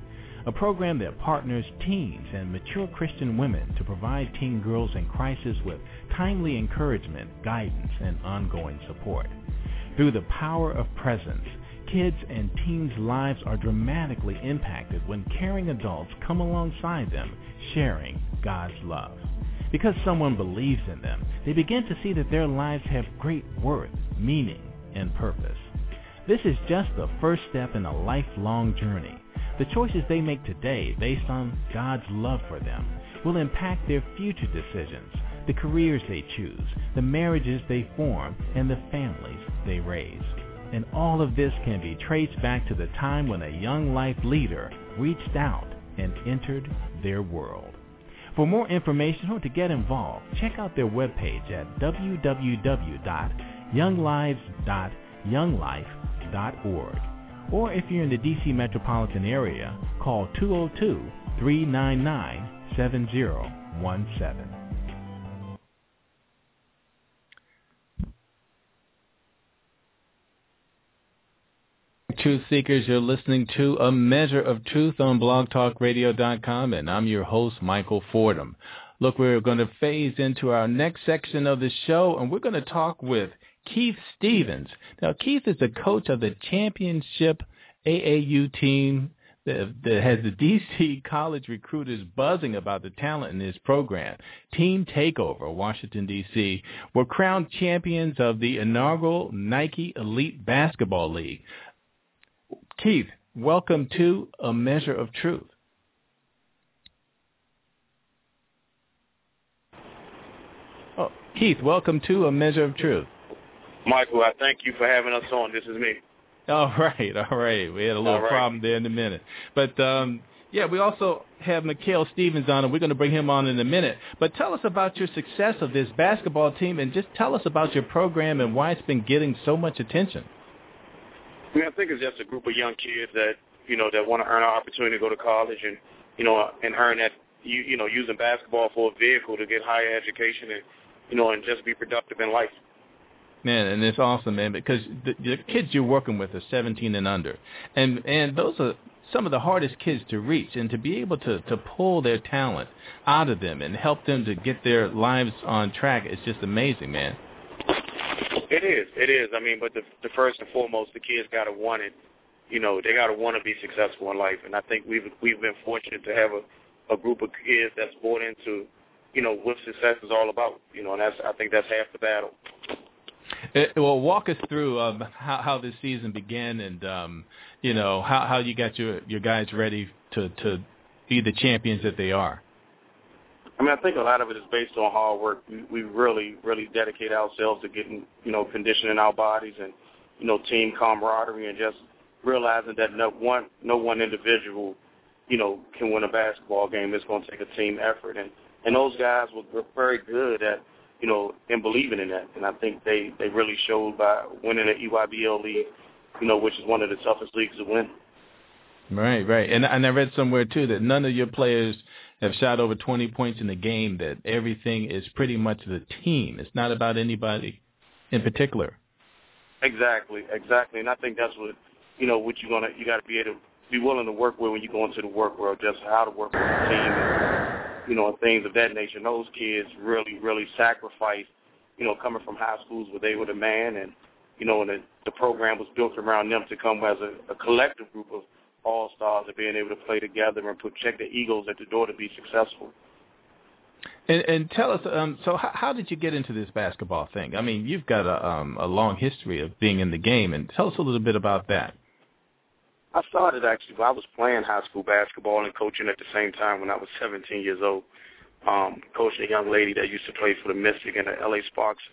A program that partners teens and mature Christian women to provide teen girls in crisis with timely encouragement, guidance, and ongoing support. Through the power of presence, kids and teens' lives are dramatically impacted when caring adults come alongside them, sharing God's love. Because someone believes in them, they begin to see that their lives have great worth, meaning, and purpose. This is just the first step in a lifelong journey. The choices they make today based on God's love for them will impact their future decisions, the careers they choose, the marriages they form, and the families they raise. And all of this can be traced back to the time when a young life leader reached out and entered their world. For more information or to get involved, check out their webpage at www.younglives.younglife.org. Or if you're in the DC metropolitan area, call 202-399-7017. Truth Seekers, you're listening to A Measure of Truth on blogtalkradio.com, and I'm your host, Michael Fordham. Look, we're going to phase into our next section of the show, and we're going to talk with Keith Stevens. Now, Keith is the coach of the championship AAU team that, has the DC college recruiters buzzing about the talent in this program. Team Takeover, Washington, D.C., were crowned champions of the inaugural Nike Elite Basketball League. Keith, welcome to A Measure of Truth. Oh, Keith, welcome to A Measure of Truth. Michael, I thank you for having us on. This is me. All right, all right. We had a little right. problem there in a minute. But um, yeah, we also have Mikhail Stevens on, and we're going to bring him on in a minute. But tell us about your success of this basketball team, and just tell us about your program and why it's been getting so much attention. I mean, I think it's just a group of young kids that you know that want to earn an opportunity to go to college and you know and earn that you you know using basketball for a vehicle to get higher education and you know and just be productive in life. Man, and it's awesome, man, because the, the kids you're working with are 17 and under, and and those are some of the hardest kids to reach, and to be able to to pull their talent out of them and help them to get their lives on track is just amazing, man. It is. It is. I mean, but the, the first and foremost, the kids got to want it. You know, they got to want to be successful in life, and I think we've we've been fortunate to have a a group of kids that's bought into, you know, what success is all about. You know, and that's I think that's half the battle. It, uh, well, walk us through um, how, how this season began, and um, you know how, how you got your your guys ready to to be the champions that they are. I mean, I think a lot of it is based on hard work. We, we really, really dedicate ourselves to getting, you know, conditioning our bodies and, you know, team camaraderie and just realizing that no one, no one individual, you know, can win a basketball game. It's going to take a team effort, and and those guys were very good at, you know, in believing in that. And I think they they really showed by winning the EYBL league, you know, which is one of the toughest leagues to win. Right, right. And and I read somewhere too that none of your players have shot over 20 points in the game. That everything is pretty much the team. It's not about anybody in particular. Exactly, exactly. And I think that's what you know what you're gonna you got to be able to be willing to work with when you go into the work world. Just how to work with the team, and, you know, and things of that nature. And those kids really, really sacrifice. You know, coming from high schools where they were the man, and you know, and the, the program was built around them to come as a, a collective group of all stars and being able to play together and check the egos at the door to be successful. And, and tell us, um, so how, how did you get into this basketball thing? I mean, you've got a, um, a long history of being in the game, and tell us a little bit about that. I started actually. I was playing high school basketball and coaching at the same time when I was 17 years old. Um, coaching a young lady that used to play for the Mystic and the LA Sparks,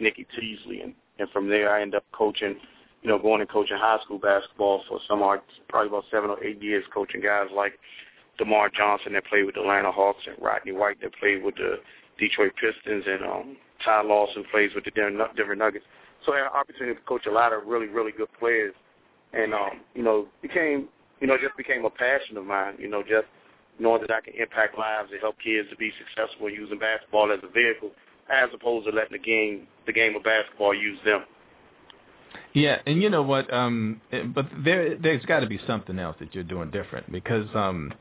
Nikki Teasley, and, and from there I ended up coaching you know, going and coaching high school basketball for some odd, probably about seven or eight years, coaching guys like DerMarr Johnson that played with the Atlanta Hawks and Rodney White that played with the Detroit Pistons and um, Ty Lawson plays with the Denver Nuggets. So I had an opportunity to coach a lot of really, really good players, and um, you know, became, you know, just became a passion of mine. You know, just knowing that I can impact lives and help kids to be successful using basketball as a vehicle, as opposed to letting the game, the game of basketball use them. Yeah, and you know what? Um, but there, there's got to be something else that you're doing different because um,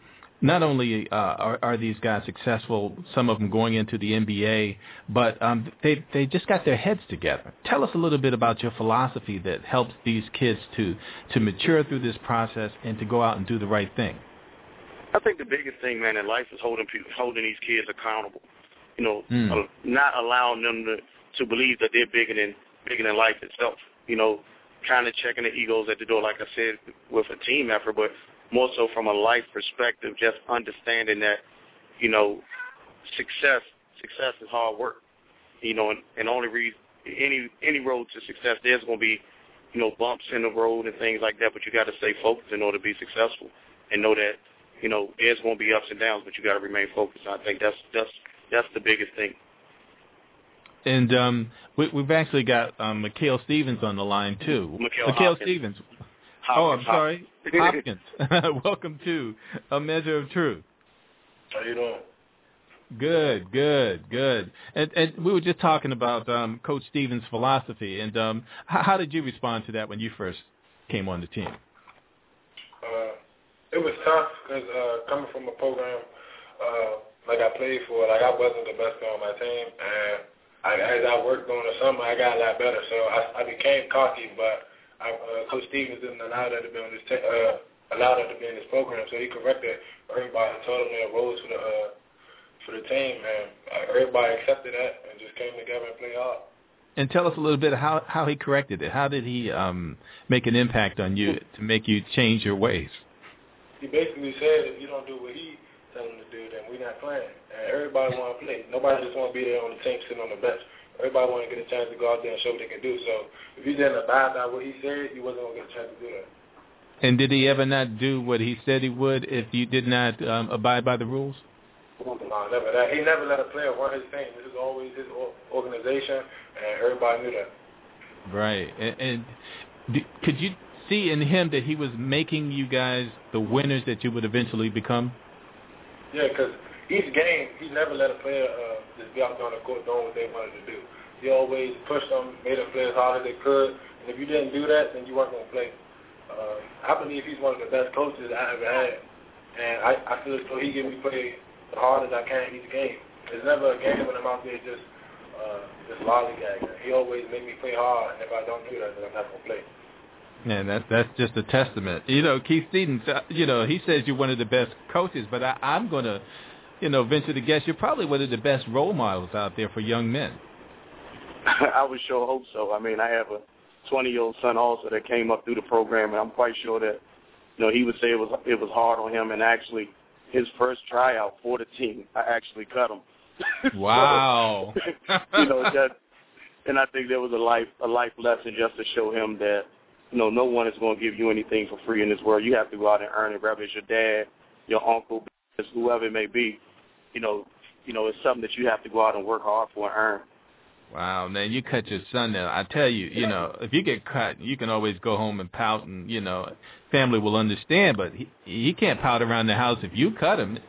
not only uh, are, are these guys successful, some of them going into the NBA, but um, they they just got their heads together. Tell us a little bit about your philosophy that helps these kids to to mature through this process and to go out and do the right thing. I think the biggest thing, man, in life is holding people, holding these kids accountable. You know, mm. uh, not allowing them to to believe that they're bigger than bigger than life itself you know, kind of checking the egos at the door, like I said, with a team effort, but more so from a life perspective, just understanding that, you know, success success is hard work. You know, and, and only reason any any road to success, there's going to be, you know, bumps in the road and things like that, but you got to stay focused in order to be successful, and know that, you know, there's going to be ups and downs, but you got to remain focused. I think that's that's that's the biggest thing. And um, we, we've actually got um, Mikhail Stevens on the line too. Mikhail, Mikhail Stevens. Hopkins. Oh, I'm sorry, Hopkins. Welcome to A Measure of Truth. How you doing? Good, good, good. And, and we were just talking about um, Coach Stevens' philosophy, and um, how, how did you respond to that when you first came on the team? Uh, it was tough because uh, coming from a program uh, like I played for, like I wasn't the best guy on my team, and I, as I worked during the summer, I got a lot better. So I, I became cocky, but I, uh, Coach Stevens didn't allow that to be on this te- uh, allow that to be in this program. So he corrected everybody, told them their roles for the uh, for the team, and uh, everybody accepted that and just came together and played hard. And tell us a little bit how how he corrected it. How did he um, make an impact on you to make you change your ways? He basically said if you don't do what he tell them to do, then we're not playing. And everybody want to play. Nobody just want to be there on the team sitting on the bench. Everybody want to get a chance to go out there and show what they can do. So if you didn't abide by what he said, you wasn't going to get a chance to do that. And did he ever not do what he said he would if you did not um, abide by the rules? No, never that. He never let a player run his team. This is always his organization, and everybody knew that. Right. And, and could you see in him that he was making you guys the winners that you would eventually become? Yeah, because each game, he never let a player uh, just be out there on the court doing what they wanted to do. He always pushed them, made them play as hard as they could. And if you didn't do that, then you weren't going to play. Uh, I believe he's one of the best coaches I ever had. And I, I feel as though he give me play the hardest I can each game. There's never a game when I'm out there just uh, just lollygagging. He always make me play hard, and if I don't do that, then I'm not going to play. Man, that's that's just a testament. You know, Keith Stevens. You know, he says you're one of the best coaches, but I, I'm going to, you know, venture to guess you're probably one of the best role models out there for young men. I would sure hope so. I mean, I have a 20-year-old son also that came up through the program, and I'm quite sure that, you know, he would say it was it was hard on him, and actually, his first tryout for the team, I actually cut him. Wow. so, you know that, and I think there was a life a life lesson just to show him that you know, no one is going to give you anything for free in this world. You have to go out and earn it, whether it's your dad, your uncle, whoever it may be. You know, you know, it's something that you have to go out and work hard for and earn. Wow, man, you cut your son down. I tell you, you know, if you get cut, you can always go home and pout, and you know, family will understand. But he he can't pout around the house if you cut him.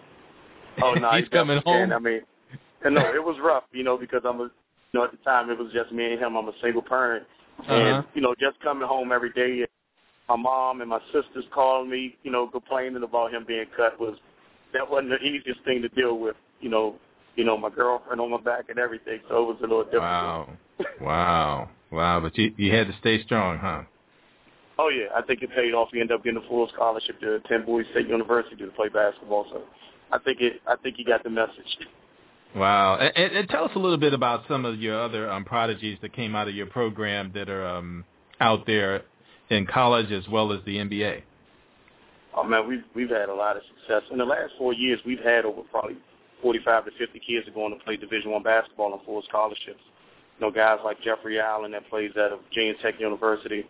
Oh no, he's coming home. Can. I mean, no, it was rough, you know, because I'm a, you know, at the time it was just me and him. I'm a single parent, Uh-huh. and you know, just coming home every day, and my mom and my sisters calling me, you know, complaining about him being cut was that wasn't the easiest thing to deal with, you know. You know, my girlfriend on my back and everything, so it was a little difficult. Wow, wow, wow! But you you had to stay strong, huh? Oh yeah, I think it paid off. You end up getting a full scholarship to attend Bowie State University to play basketball. So I think it. I think you got the message. Wow. And, and, and tell us a little bit about some of your other um, prodigies that came out of your program that are um, out there in college as well as the NBA. Oh man, we've we've had a lot of success in the last four years. We've had over probably 45 to 50 kids are going to play Division One basketball on full scholarships. You know, guys like Jeffrey Allen that plays at Virginia Tech University,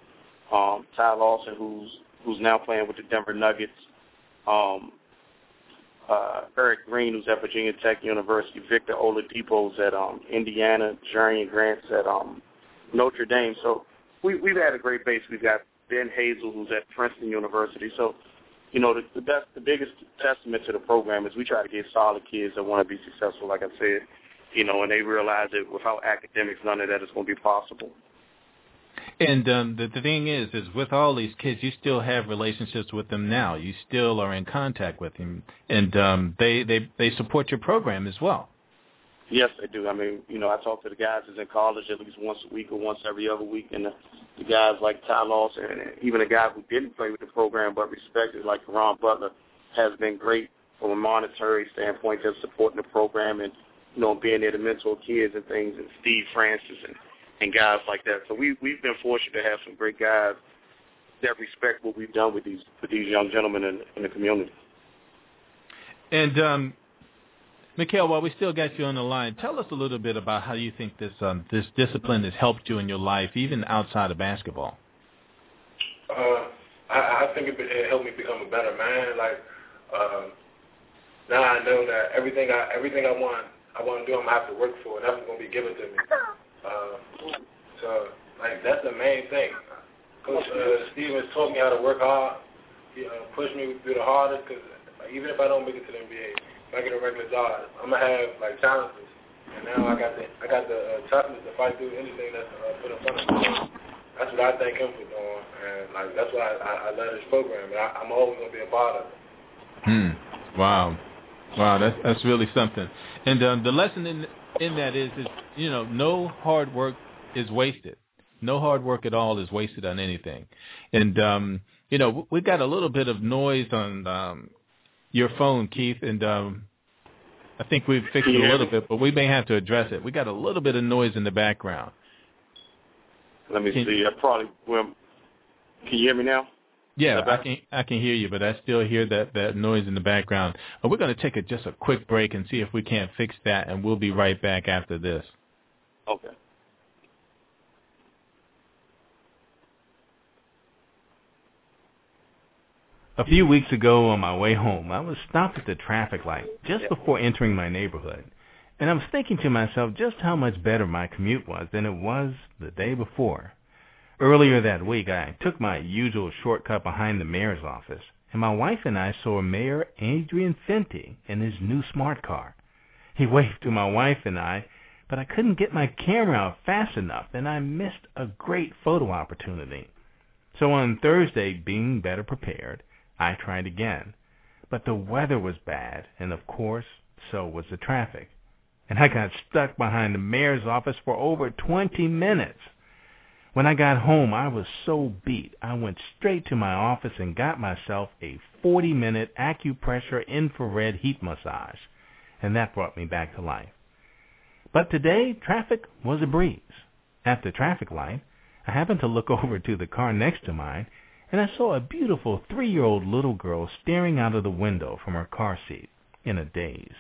um, Ty Lawson who's who's now playing with the Denver Nuggets, um, uh, Erick Green who's at Virginia Tech University, Victor Oladipo's at um, Indiana, Jerian Grant's at um, Notre Dame. So we, we've had a great base. We've got Ben Hazel who's at Princeton University. So you know, the, the best, the biggest testament to the program is we try to get solid kids that want to be successful. Like I said, you know, and they realize that without academics, none of that is going to be possible. And um, the, the thing is, is with all these kids, you still have relationships with them now. You still are in contact with them, and um, they they they support your program as well. Yes, they do. I mean, you know, I talk to the guys that's in college at least once a week or once every other week, and the, the guys like Ty Lawson, and even a guy who didn't play with the program but respected, like Ron Butler, has been great from a monetary standpoint, just supporting the program and you know being there to mentor kids and things, and Steve Francis and and guys like that. So we we've been fortunate to have some great guys that respect what we've done with these with these young gentlemen in, in the community. And um, Mikhail, while we still got you on the line, tell us a little bit about how you think this um, this discipline has helped you in your life, even outside of basketball. Uh, I, I think it, it helped me become a better man. Like um, now, I know that everything I everything I want I want to do, I'm gonna have to work for. it. Nothing's gonna be given to me. Uh, so, like that's the main thing. Coach uh, Stevens taught me how to work hard. He uh, pushed me do the hardest because even if I don't make it to the NBA, I get a regular job, I'm gonna have like challenges. And now I got the I got the uh, toughness to fight through anything that's uh, put in front of me. That's what I thank him for doing, and like that's why I, I, I love this program, and I, I'm always gonna be a part of it. Hmm. Wow. Wow, that's that's really something. And um, the lesson in in that is is you know no hard work is wasted. No hard work at all is wasted on anything. And um, you know we got a little bit of noise on um, your phone, Keith, and um, I think we've fixed it a little bit, but we may have to address it. We got a little bit of noise in the background. Let me Can- see. I probably well. Can you hear me now? Yeah, I can I can hear you, but I still hear that that noise in the background. But we're going to take a, just a quick break and see if we can't fix that, and we'll be right back after this. Okay. A few weeks ago on my way home, I was stopped at the traffic light just before entering my neighborhood. And I was thinking to myself just how much better my commute was than it was the day before. Earlier that week, I took my usual shortcut behind the mayor's office, and my wife and I saw Mayor Adrian Fenty in his new smart car. He waved to my wife and I, but I couldn't get my camera out fast enough, and I missed a great photo opportunity. So on Thursday, being better prepared, I tried again. But the weather was bad, and of course, so was the traffic. And I got stuck behind the mayor's office for over 20 minutes. When I got home, I was so beat. I went straight to my office and got myself a 40-minute acupressure infrared heat massage, and that brought me back to life. But today, traffic was a breeze. At the traffic light, I happened to look over to the car next to mine, and I saw a beautiful three-year-old little girl staring out of the window from her car seat in a daze.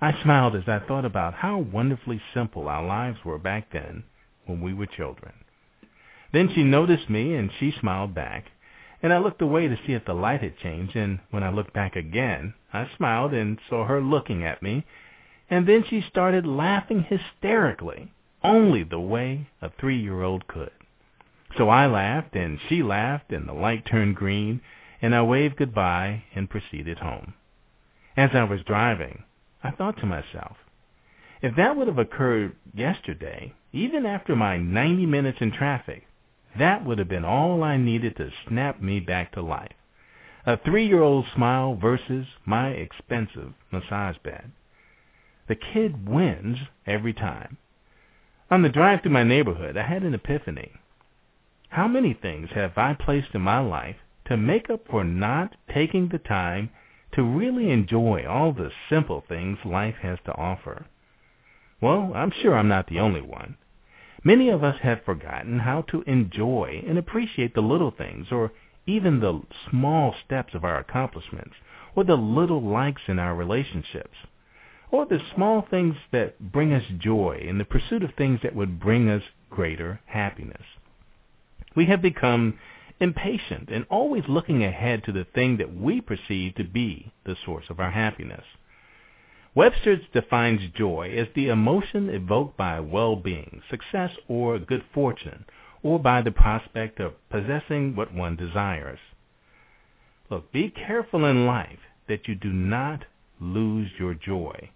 I smiled as I thought about how wonderfully simple our lives were back then when we were children. Then she noticed me and she smiled back, and I looked away to see if the light had changed, and when I looked back again, I smiled and saw her looking at me, and then she started laughing hysterically, only the way a three-year-old could. So I laughed, and she laughed, and the light turned green, and I waved goodbye and proceeded home. As I was driving, I thought to myself, if that would have occurred yesterday, even after my 90 minutes in traffic, that would have been all I needed to snap me back to life. A three-year-old smile versus my expensive massage bed. The kid wins every time. On the drive through my neighborhood, I had an epiphany. How many things have I placed in my life to make up for not taking the time to really enjoy all the simple things life has to offer? Well, I'm sure I'm not the only one. Many of us have forgotten how to enjoy and appreciate the little things or even the small steps of our accomplishments or the little likes in our relationships or the small things that bring us joy in the pursuit of things that would bring us greater happiness. We have become impatient and always looking ahead to the thing that we perceive to be the source of our happiness. Webster defines joy as the emotion evoked by well-being, success, or good fortune, or by the prospect of possessing what one desires. Look, be careful in life that you do not lose your joy.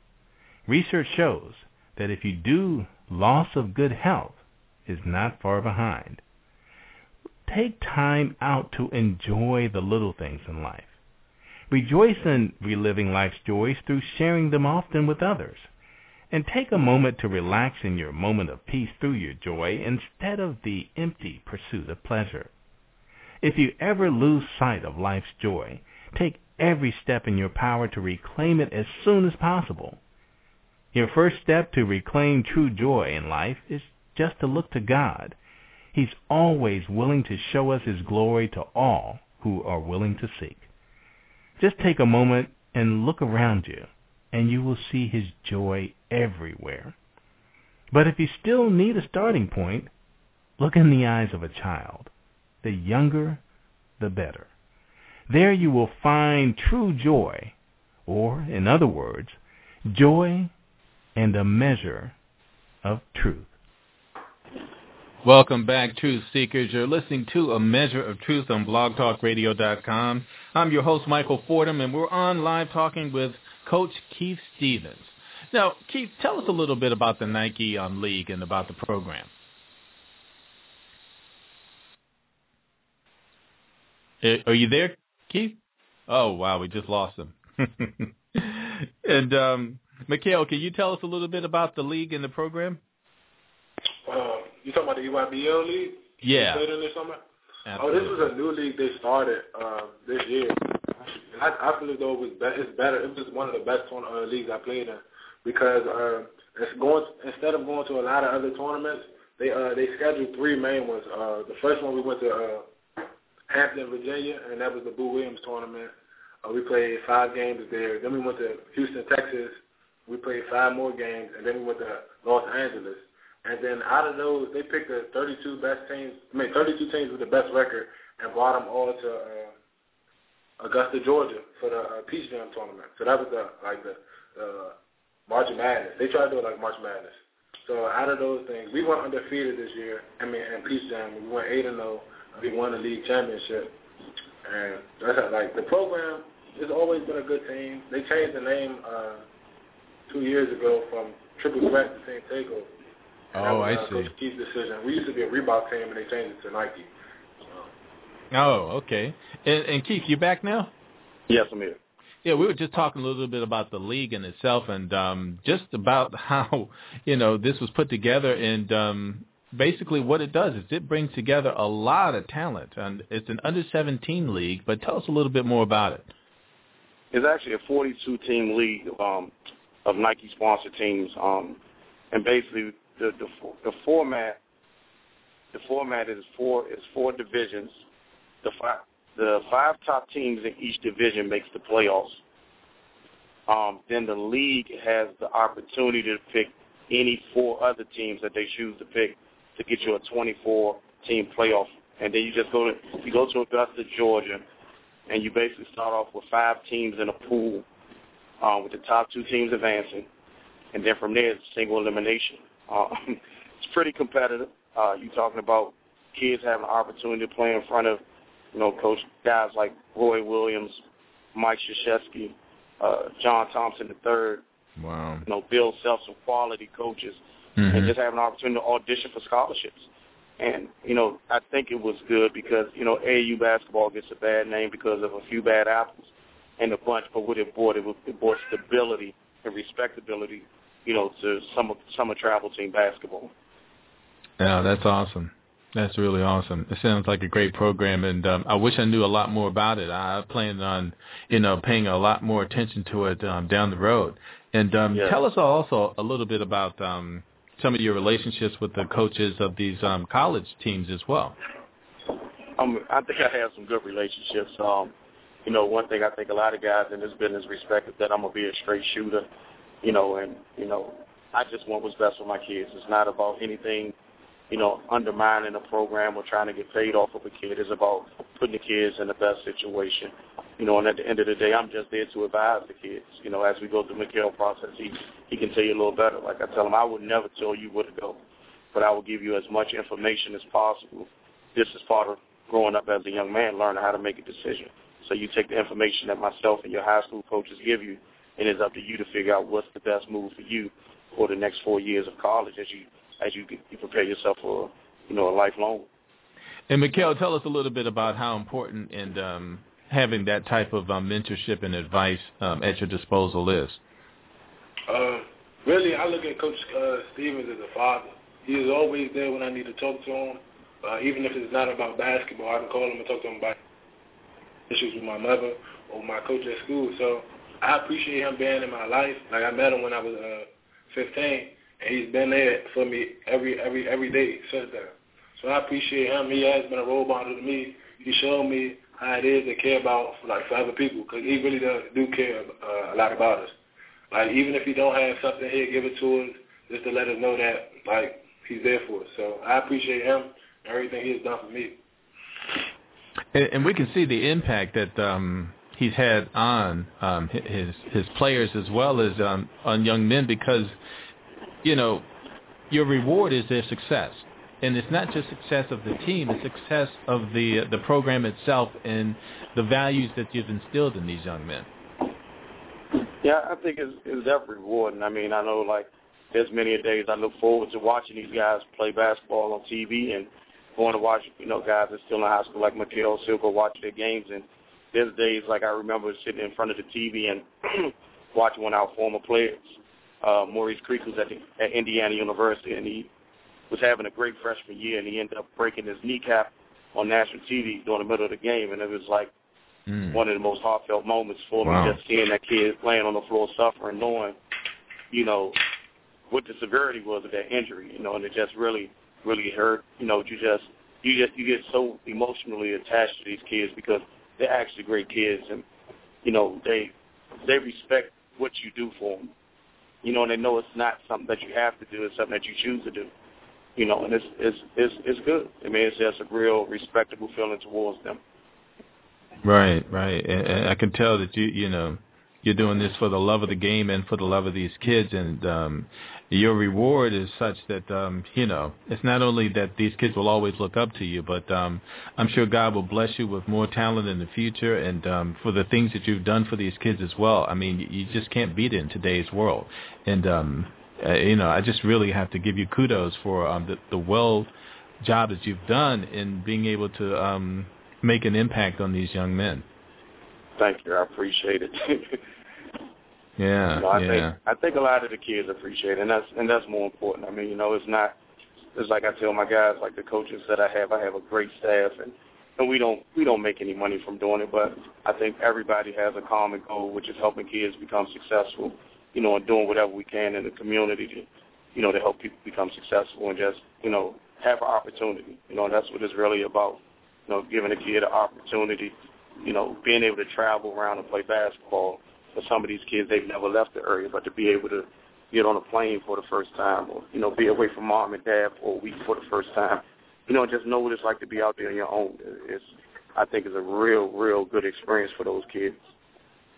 Research shows that if you do, loss of good health is not far behind. Take time out to enjoy the little things in life. Rejoice in reliving life's joys through sharing them often with others. And take a moment to relax in your moment of peace through your joy instead of the empty pursuit of pleasure. If you ever lose sight of life's joy, take every step in your power to reclaim it as soon as possible. Your first step to reclaim true joy in life is just to look to God. He's always willing to show us his glory to all who are willing to seek. Just take a moment and look around you, and you will see his joy everywhere. But if you still need a starting point, look in the eyes of a child. The younger, the better. There you will find true joy, or, in other words, joy and a measure of truth. Welcome back, Truth Seekers. You're listening to A Measure of Truth on blogtalkradio.com. I'm your host, Michael Fordham, and we're on live talking with Coach Keith Stevens. Now, Keith, tell us a little bit about the Nike um, League and about the program. Uh, are you there, Keith? Oh, wow, we just lost him. and um, Mikhail, can you tell us a little bit about the league and the program? Um, you talking about the EYBL league? Yeah. Later this summer? Absolutely. Oh, this was a new league they started uh, this year. I, I feel as though it was be- it's better. It was one of the best tourna- uh, leagues I played in because uh, it's going instead of going to a lot of other tournaments, they uh, they scheduled three main ones. Uh, the first one we went to uh, Hampton, Virginia, and that was the Boo Williams tournament. Uh, we played five games there. Then we went to Houston, Texas. We played five more games, and then we went to Los Angeles. And then out of those, they picked the 32 best teams. I mean, 32 teams with the best record, and brought them all to uh, Augusta, Georgia, for the uh, Peach Jam tournament. So that was the like the, the March Madness. They tried to do it like March Madness. So out of those things, we went undefeated this year. I mean, in Peach Jam, we went eight and zero. We won the league championship, and that's how, like the program. It's always been a good team. They changed the name uh, two years ago from Triple Threat to Team Takeover. And that Oh, was, I uh, see. Coach Keith's decision. We used to be a Reebok team, and they changed it to Nike. Oh, okay. And, and Keith, you back now? Yes, I'm here. Yeah, we were just talking a little bit about the league in itself and um, just about how, you know, this was put together. And um, basically what it does is it brings together a lot of talent, and it's an under 17 league. But tell us a little bit more about it. It's actually a 42 team league um, of Nike sponsored teams, um, and basically the, the the format the format is four is four divisions. The five the five top teams in each division makes the playoffs. Um, then the league has the opportunity to pick any four other teams that they choose to pick to get you a 24 team playoff. And then you just go to you go to Augusta, Georgia, and you basically start off with five teams in a pool, uh, with the top two teams advancing, and then from there it's single elimination. Uh, it's pretty competitive. Uh, you're talking about kids having an opportunity to play in front of, you know, coach guys like Roy Williams, Mike Krzyzewski, uh, John Thompson III. Wow. You know, Bill Self, some quality coaches, mm-hmm. and just having an opportunity to audition for scholarships. And, you know, I think it was good because, you know, AAU basketball gets a bad name because of a few bad apples and a bunch, but what it brought, it, it brought stability and respectability, you know, to summer, summer travel team basketball. Yeah, that's awesome. That's really awesome. It sounds like a great program, and um, I wish I knew a lot more about it. I plan on, you know, paying a lot more attention to it um, down the road. And um, yeah. tell us also a little bit about um, some of your relationships with the coaches of these um, college teams as well. Um, I think I have some good relationships. Um, you know, one thing I think a lot of guys in this business respect is that I'm gonna be a straight shooter. You know, and you know, I just want what's best for my kids. It's not about anything you know, undermining a program or trying to get paid off of a kid. It's about putting the kids in the best situation. You know, and at the end of the day, I'm just there to advise the kids. You know, as we go through the Mikhail process, he he can tell you a little better. Like I tell him, I would never tell you where to go, but I will give you as much information as possible. This is part of growing up as a young man, learning how to make a decision. So you take the information that myself and your high school coaches give you, and it's up to you to figure out what's the best move for you for the next four years of college as you as you, you prepare yourself for you know a lifelong. And Mikhail, tell us a little bit about how important and um, having that type of um, mentorship and advice um, at your disposal is. Uh, really, I look at Coach uh, Stevens as a father. He is always there when I need to talk to him. Uh, even if it's not about basketball, I can call him and talk to him about issues with my mother or my coach at school. So I appreciate him being in my life. Like I met him when I was uh, 15, and he's been there for me every every every day since then. So I appreciate him. He has been a role model to me. He showed me how it is to care about like for other people because he really does do care uh, a lot about us. Like even if he don't have something, he'll give it to us just to let us know that like he's there for us. So I appreciate him and everything he has done for me. And, and we can see the impact that um, he's had on um, his his players as well as um, on young men because you know, your reward is their success. And it's not just success of the team, it's success of the the program itself and the values that you've instilled in these young men. Yeah, I think it's, it's definitely rewarding. I mean, I know like there's many a days I look forward to watching these guys play basketball on TV and going to watch, you know, guys that still in high school like Mikhail still go watch their games. And there's days like I remember sitting in front of the TV and watching one of our former players uh, Maurice Creek, who's at, the, at Indiana University, and he was having a great freshman year, and he ended up breaking his kneecap on national TV during the middle of the game, and it was like mm. one of the most heartfelt moments for wow. me, just seeing that kid playing on the floor suffering, knowing, you know, what the severity was of that injury, you know, and it just really, really hurt. You know, you just, you just, you get so emotionally attached to these kids because they're actually great kids, and you know, they, they respect what you do for them you know, and they know it's not something that you have to do; it's something that you choose to do. You know, and it's it's it's it's good. I mean, it's just a real respectable feeling towards them. Right, right. And, and I can tell that you you know you're doing this for the love of the game and for the love of these kids and um your reward is such that um you know it's not only that these kids will always look up to you but um i'm sure god will bless you with more talent in the future and um for the things that you've done for these kids as well. I mean you just can't beat it in today's world. And um uh, you know i just really have to give you kudos for um the the well job that you've done in being able to um make an impact on these young men. Thank you. I appreciate it Yeah, you know, I yeah. think I think a lot of the kids appreciate it, and that's and that's more important. I mean, you know, it's not it's like I tell my guys, like the coaches that I have, I have a great staff, and and we don't we don't make any money from doing it, but I think everybody has a common goal, which is helping kids become successful, you know, and doing whatever we can in the community to, you know, to help people become successful and just, you know, have an opportunity. You know, and that's what it's really about. You know, giving a kid an opportunity, you know, being able to travel around and play basketball. For some of these kids, they've never left the area, but to be able to get on a plane for the first time, or you know, be away from mom and dad for a week for the first time, you know, just know what it's like to be out there on your own. It's, I think, is a real, real good experience for those kids.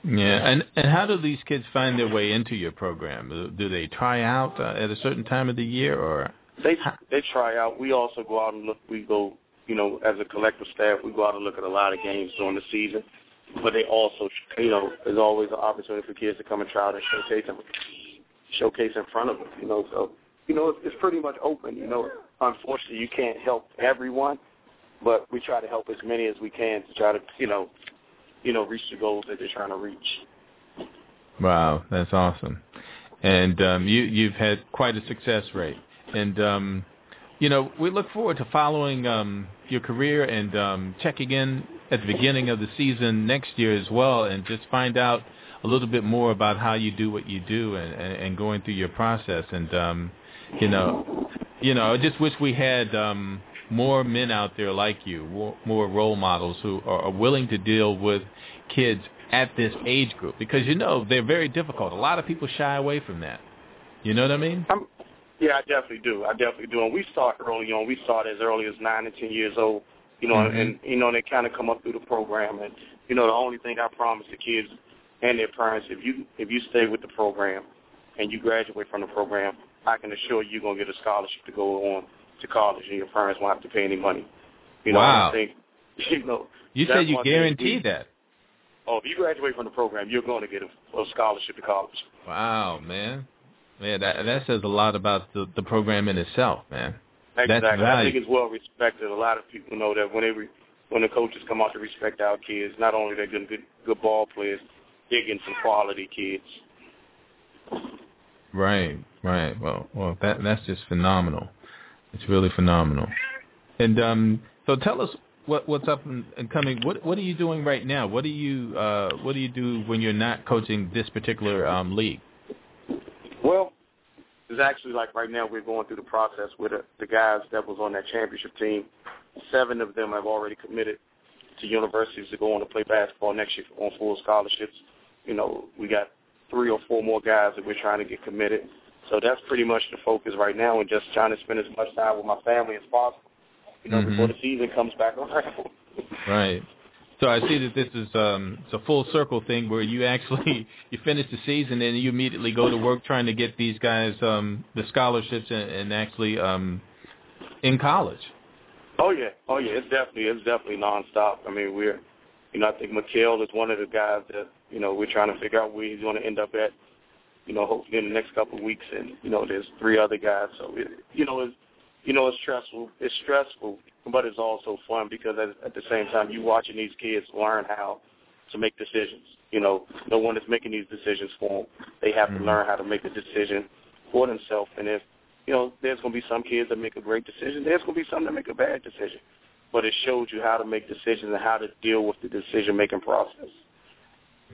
Yeah, and and how do these kids find their way into your program? Do they try out uh, at a certain time of the year, or they they try out? We also go out and look. We go, you know, as a collective staff, we go out and look at a lot of games during the season. But they also, you know, there's always an opportunity for kids to come and try out and showcase them, showcase in front of them. You know, so you know, it's, it's pretty much open. You know, unfortunately, you can't help everyone, but we try to help as many as we can to try to, you know, you know, reach the goals that they're trying to reach. Wow, that's awesome. And um, you you've had quite a success rate. And um, you know, we look forward to following um, your career and um, checking in at the beginning of the season next year as well, and just find out a little bit more about how you do what you do and, and, and going through your process. And um, you know, you know, I just wish we had um, more men out there like you, more, role models who are, are willing to deal with kids at this age group because you know they're very difficult. A lot of people shy away from that. You know what I mean? I'm, yeah, I definitely do. I definitely do. And we start early on. We start as early as nine and ten years old. You know, mm-hmm. and you know they kind of come up through the program. And you know, the only thing I promise the kids and their parents, if you if you stay with the program and you graduate from the program, I can assure you you're gonna get a scholarship to go on to college, and your parents won't have to pay any money. You know, wow. I think, you know. You said you guarantee that. Oh, if you graduate from the program, you're going to get a, a scholarship to college. Wow, man. Man, that that says a lot about the the program in itself, man. Exactly. I think it's well respected. A lot of people know that when they re, when the coaches come out to respect our kids, not only they're good good, good ball players, they're getting some quality kids. Right, right. Well, well, that that's just phenomenal. It's really phenomenal. And um, so tell us what what's up and, and coming. What what are you doing right now? What do you uh, what do you do when you're not coaching this particular um, league? It's actually like right now we're going through the process with the, the guys that was on that championship team. Seven of them have already committed to universities to go on to play basketball next year on full scholarships. You know, we got three or four more guys that we're trying to get committed. So that's pretty much the focus right now, and just trying to spend as much time with my family as possible. You know, mm-hmm. before the season comes back around. right. So I see that this is um, it's a full circle thing where you actually you finish the season and you immediately go to work trying to get these guys um, the scholarships and, and actually um, in college. Oh yeah, oh yeah, it's definitely it's definitely nonstop. I mean, we're you know I think Mikhail is one of the guys that you know we're trying to figure out where he's going to end up at you know, hopefully in the next couple of weeks. And you know, there's three other guys, so it, you know, it's you know, it's stressful. It's stressful, but it's also fun because at, at the same time, you're watching these kids learn how to make decisions. You know, no one is making these decisions for them. They have mm-hmm. to learn how to make a decision for themselves. And if you know, there's going to be some kids that make a great decision. There's going to be some that make a bad decision. But it shows you how to make decisions and how to deal with the decision-making process.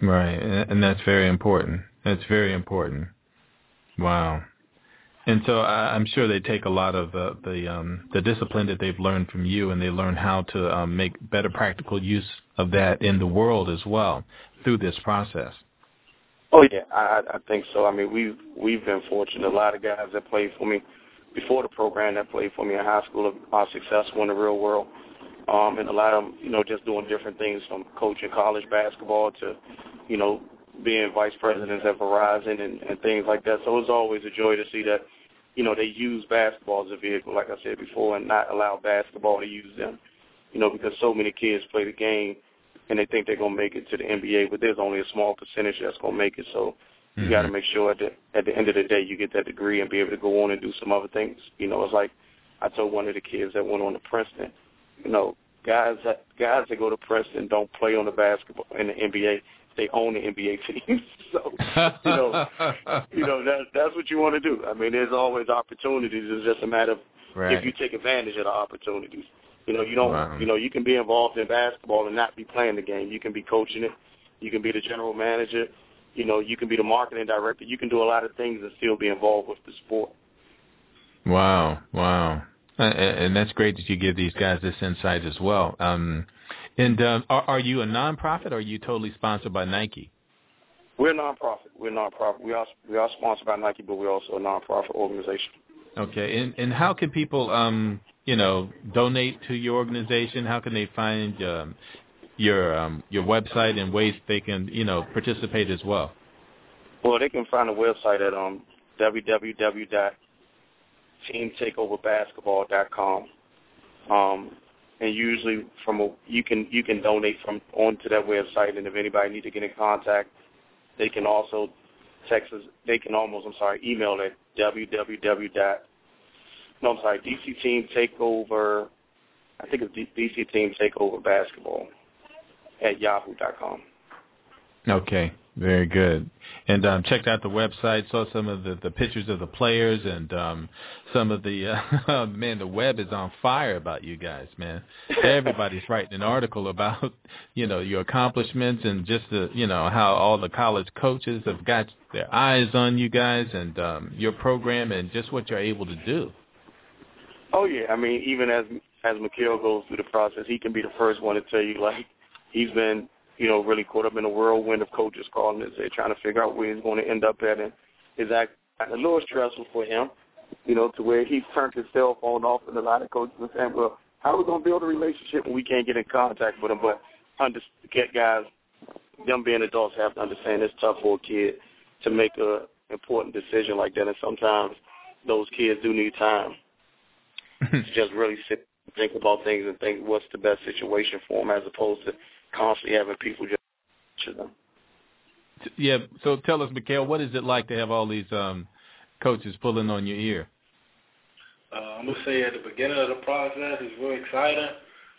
Right, and that's very important. That's very important. Wow. And so I, I'm sure they take a lot of the um, the discipline that they've learned from you, and they learn how to um, make better practical use of that in the world as well through this process. Oh yeah, I, I think so. I mean, we've we've been fortunate. A lot of guys that played for me before the program that played for me in high school are successful in the real world, um, and a lot of them, you know, just doing different things from coaching college basketball to, you know, being vice presidents at Verizon and, and things like that. So it's always a joy to see that, you know, they use basketball as a vehicle, like I said before, and not allow basketball to use them. You know, because so many kids play the game and they think they're gonna make it to the NBA, but there's only a small percentage that's gonna make it. So you mm-hmm. got to make sure at the at the end of the day you get that degree and be able to go on and do some other things. You know, it's like I told one of the kids that went on to Princeton, you know, guys that guys that go to Princeton don't play on the basketball in the NBA they own the NBA team. so you know, you know that that's what you want to do. I mean, there's always opportunities. It's just a matter of right. if you take advantage of the opportunities. You know, you don't. Wow. You know, you can be involved in basketball and not be playing the game. You can be coaching it. You can be the general manager. You know, you can be the marketing director. You can do a lot of things and still be involved with the sport. Wow, wow, and that's great that you give these guys this insight as well. Um, and uh, are, are you a nonprofit or are you totally sponsored by Nike? We're a nonprofit. We're a nonprofit. We are we are sponsored by Nike, but we're also a nonprofit organization. Okay, and and how can people um you know donate to your organization? How can they find um, your um your website and ways they can you know participate as well? Well, they can find the website at um www.teamtakeoverbasketball.com. Um, and usually from a you can you can donate from onto that website, and if anybody needs to get in contact, they can also text us. They can almost I'm sorry email at www. dot No, I'm sorry, DC Team Takeover. I think it's DC Team Takeover Basketball at yahoo.com. Okay, very good. And um, checked out the website, saw some of the, the pictures of the players, and um, some of the uh, man. The web is on fire about you guys, man. Everybody's writing an article about you know your accomplishments and just the you know how all the college coaches have got their eyes on you guys and um, your program and just what you're able to do. Oh yeah, I mean even as as Mikhail goes through the process, he can be the first one to tell you like he's been you know, really caught up in a whirlwind of coaches calling his head, trying to figure out where he's going to end up at, and it's act a little stressful for him, you know, to where he's turned his cell phone off, and a lot of coaches are saying, well, how are we going to build a relationship when we can't get in contact with him? But under, guys, them being adults have to understand it's tough for a kid to make a important decision like that, and sometimes those kids do need time to just really sit and think about things and think what's the best situation for them as opposed to constantly having people just to them. Yeah. So tell us, Mikhail, what is it like to have all these um, coaches pulling on your ear? Uh, I'm gonna say at the beginning of the process is really exciting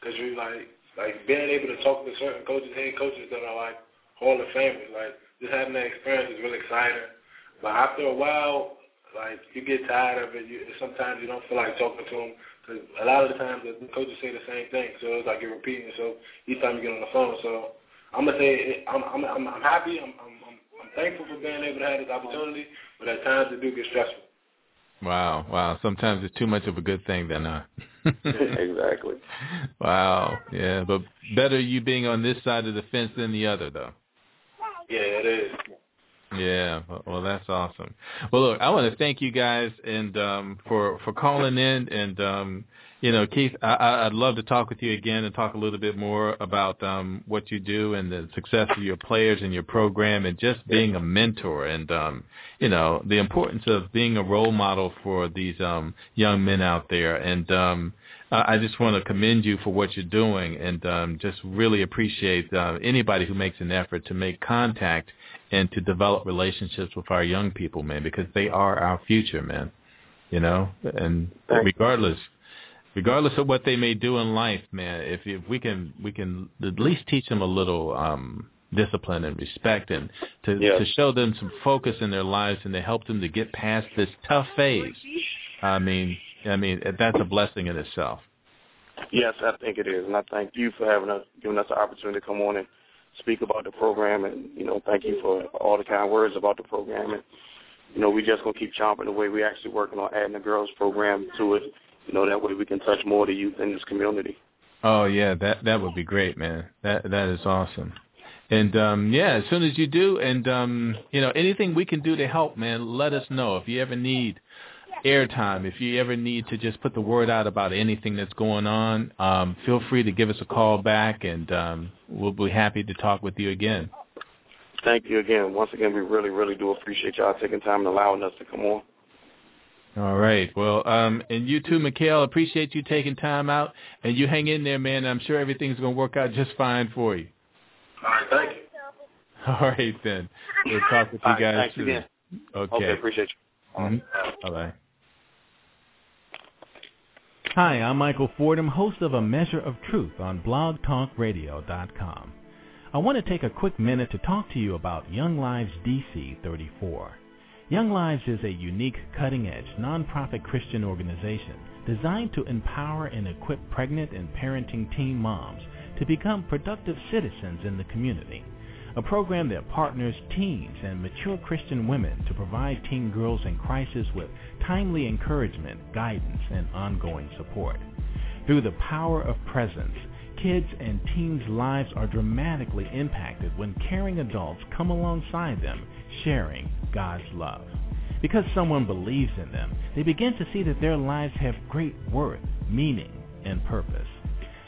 because you like like being able to talk to certain coaches, head coaches that are like Hall of Famers. Like just having that experience is really exciting. But after a while, like you get tired of it. You, sometimes you don't feel like talking to them Cause a lot of the times the coaches say the same thing, so it's like you're repeating. So each time you get on the phone, so I'm gonna say I'm I'm I'm, I'm happy. I'm, I'm I'm I'm thankful for being able to have this opportunity, but at times it do get stressful. Wow, wow. Sometimes it's too much of a good thing then, huh? exactly. Wow. Yeah, but better you being on this side of the fence than the other, though. Yeah, it is. Yeah, well, that's awesome. Well, look, I want to thank you guys and um, for for calling in, and um, you know, Keith, I, I'd love to talk with you again and talk a little bit more about um, what you do and the success of your players and your program, and just being a mentor, and um, you know, the importance of being a role model for these um, young men out there, and um, I just want to commend you for what you're doing, and um, just really appreciate uh, anybody who makes an effort to make contact and to develop relationships with our young people, man, because they are our future, man. You know, and regardless, regardless of what they may do in life, man, if if we can we can at least teach them a little um discipline and respect and to yes. to show them some focus in their lives and to help them to get past this tough phase. I mean, I mean that's a blessing in itself. Yes, I think it is, and I thank you for having us, giving us the opportunity to come on and speak about the program, and you know, thank you for all the kind words about the program. And you know, we just gonna keep chomping away. We actually working on adding the girls program to it. You know, that way we can touch more of the youth in this community. Oh yeah, that that would be great, man. That that is awesome. And um yeah, as soon as you do, and um you know anything we can do to help, man, let us know. If you ever need airtime. If you ever need to just put the word out about anything that's going on, um, feel free to give us a call back, and um, we'll be happy to talk with you again. Thank you again. Once again, we really, really do appreciate y'all taking time and allowing us to come on. All right. Well, um, and you too, Mikhail. Appreciate you taking time out, and you hang in there, man. I'm sure everything's going to work out just fine for you. All right. Thank you. All right, then. We'll talk with you guys right, soon. Again. Okay. Okay. Appreciate you. Mm-hmm. Bye-bye. Hi, I'm Michael Fordham, host of A Measure of Truth on blogtalkradio.com. I want to take a quick minute to talk to you about Young Lives DC 34. Young Lives is a unique, cutting-edge, nonprofit Christian organization designed to empower and equip pregnant and parenting teen moms to become productive citizens in the community. A program that partners teens and mature Christian women to provide teen girls in crisis with timely encouragement, guidance, and ongoing support. Through the power of presence, kids and teens' lives are dramatically impacted when caring adults come alongside them, sharing God's love. Because someone believes in them, they begin to see that their lives have great worth, meaning, and purpose.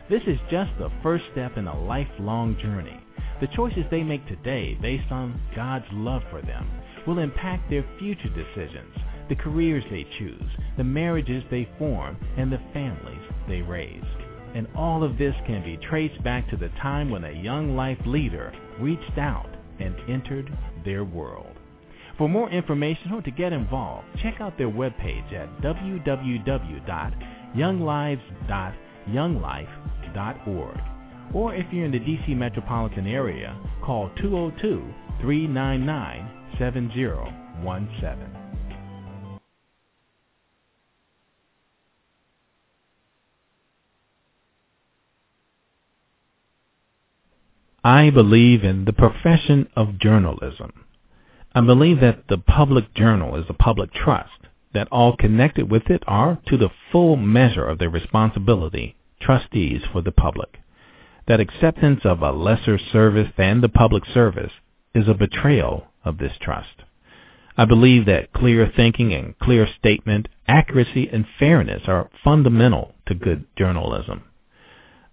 This is just the first step in a lifelong journey. The choices they make today based on God's love for them will impact their future decisions, the careers they choose, the marriages they form, and the families they raise. And all of this can be traced back to the time when a young life leader reached out and entered their world. For more information or to get involved, check out their webpage at www.younglives.younglife.org. Or if you're in the DC metropolitan area, call 202-399-7017. I believe in the profession of journalism. I believe that the public journal is a public trust, that all connected with it are, to the full measure of their responsibility, trustees for the public. That acceptance of a lesser service than the public service is a betrayal of this trust. I believe that clear thinking and clear statement, accuracy and fairness are fundamental to good journalism.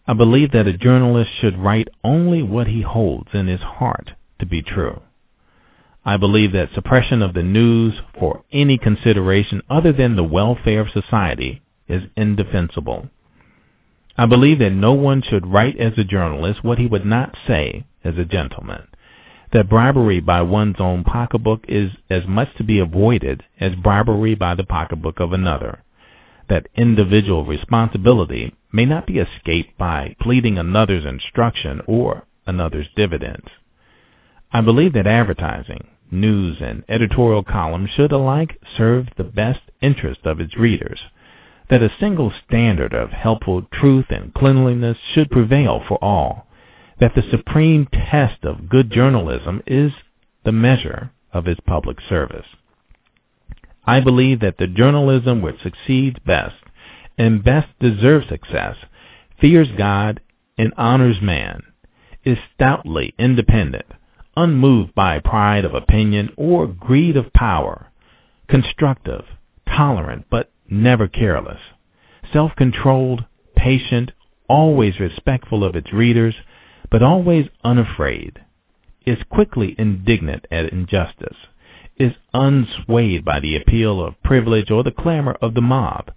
I believe that a journalist should write only what he holds in his heart to be true. I believe that suppression of the news for any consideration other than the welfare of society is indefensible. I believe that no one should write as a journalist what he would not say as a gentleman. That bribery by one's own pocketbook is as much to be avoided as bribery by the pocketbook of another. That individual responsibility may not be escaped by pleading another's instruction or another's dividends. I believe that advertising, news, and editorial columns should alike serve the best interest of its readers, that a single standard of helpful truth and cleanliness should prevail for all, that the supreme test of good journalism is the measure of its public service. I believe that the journalism which succeeds best and best deserves success fears God and honors man, is stoutly independent, unmoved by pride of opinion or greed of power, constructive, tolerant, but never careless, self-controlled, patient, always respectful of its readers, but always unafraid, is quickly indignant at injustice, is unswayed by the appeal of privilege or the clamor of the mob,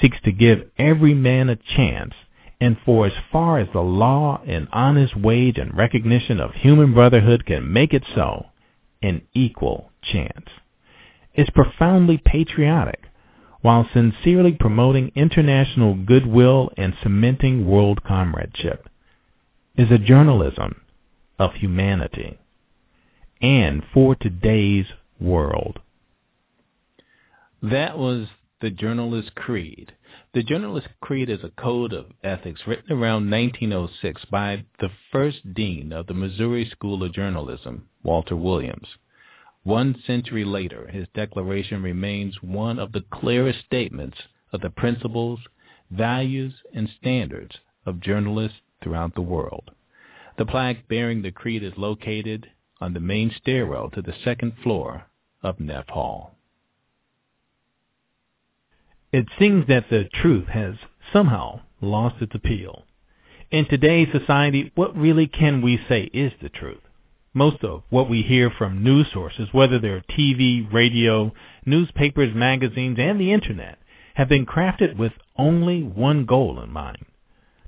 seeks to give every man a chance and for as far as the law and honest wage and recognition of human brotherhood can make it so, an equal chance. Is profoundly patriotic while sincerely promoting international goodwill and cementing world comradeship. Is a journalism of humanity and for today's world. That was the Journalist Creed the Journalist Creed is a code of ethics written around 1906 by the first dean of the Missouri School of Journalism, Walter Williams. One century later, his declaration remains one of the clearest statements of the principles, values, and standards of journalists throughout the world. The plaque bearing the creed is located on the main stairwell to the second floor of Neff Hall. It seems that the truth has somehow lost its appeal. In today's society, what really can we say is the truth? Most of what we hear from news sources, whether they're TV, radio, newspapers, magazines, and the internet, have been crafted with only one goal in mind.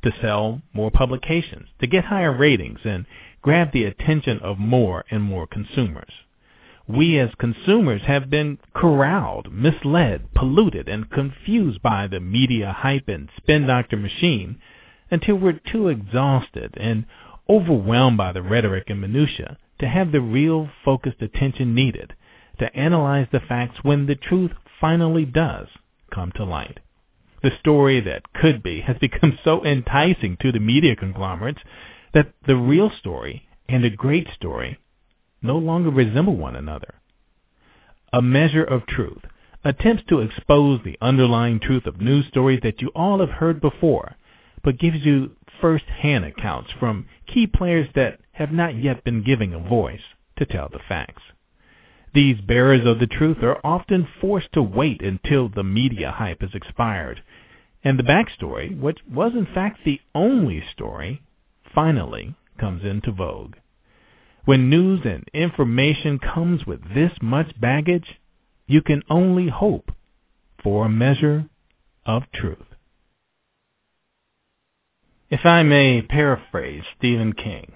To sell more publications, to get higher ratings, and grab the attention of more and more consumers we as consumers have been corralled, misled, polluted, and confused by the media hype and spin doctor machine until we're too exhausted and overwhelmed by the rhetoric and minutia to have the real focused attention needed to analyze the facts when the truth finally does come to light. the story that could be has become so enticing to the media conglomerates that the real story and a great story no longer resemble one another. A Measure of Truth attempts to expose the underlying truth of news stories that you all have heard before, but gives you first-hand accounts from key players that have not yet been given a voice to tell the facts. These bearers of the truth are often forced to wait until the media hype has expired, and the backstory, which was in fact the only story, finally comes into vogue. When news and information comes with this much baggage, you can only hope for a measure of truth. If I may paraphrase Stephen King,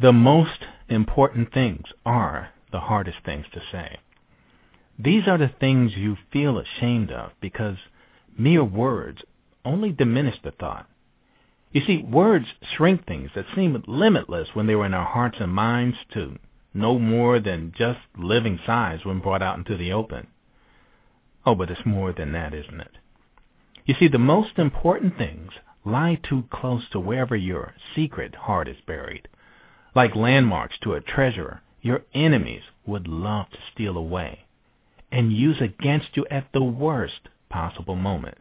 the most important things are the hardest things to say. These are the things you feel ashamed of because mere words only diminish the thought. You see, words shrink things that seem limitless when they were in our hearts and minds to no more than just living size when brought out into the open. Oh, but it's more than that, isn't it? You see, the most important things lie too close to wherever your secret heart is buried. Like landmarks to a treasure your enemies would love to steal away and use against you at the worst possible moment.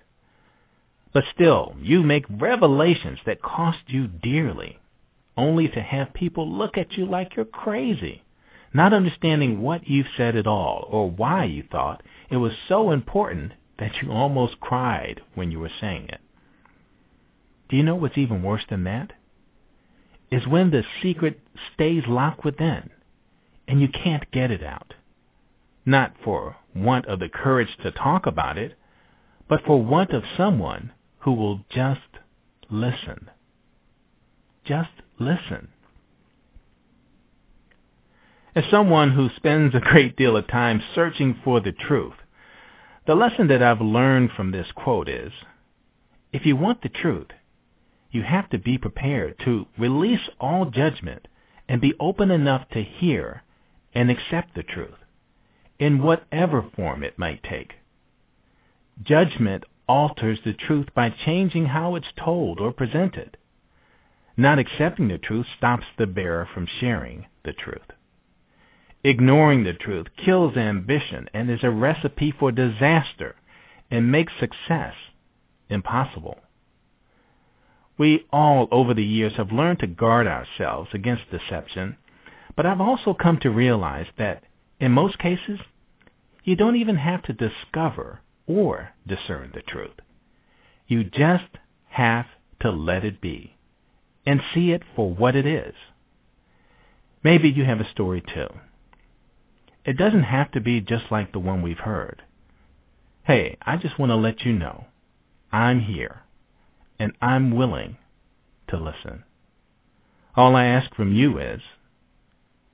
But still, you make revelations that cost you dearly, only to have people look at you like you're crazy, not understanding what you've said at all or why you thought it was so important that you almost cried when you were saying it. Do you know what's even worse than that? Is when the secret stays locked within and you can't get it out. Not for want of the courage to talk about it, but for want of someone who will just listen. Just listen. As someone who spends a great deal of time searching for the truth, the lesson that I've learned from this quote is, if you want the truth, you have to be prepared to release all judgment and be open enough to hear and accept the truth, in whatever form it might take. Judgment alters the truth by changing how it's told or presented. Not accepting the truth stops the bearer from sharing the truth. Ignoring the truth kills ambition and is a recipe for disaster and makes success impossible. We all over the years have learned to guard ourselves against deception, but I've also come to realize that in most cases, you don't even have to discover or discern the truth. You just have to let it be and see it for what it is. Maybe you have a story too. It doesn't have to be just like the one we've heard. Hey, I just want to let you know I'm here and I'm willing to listen. All I ask from you is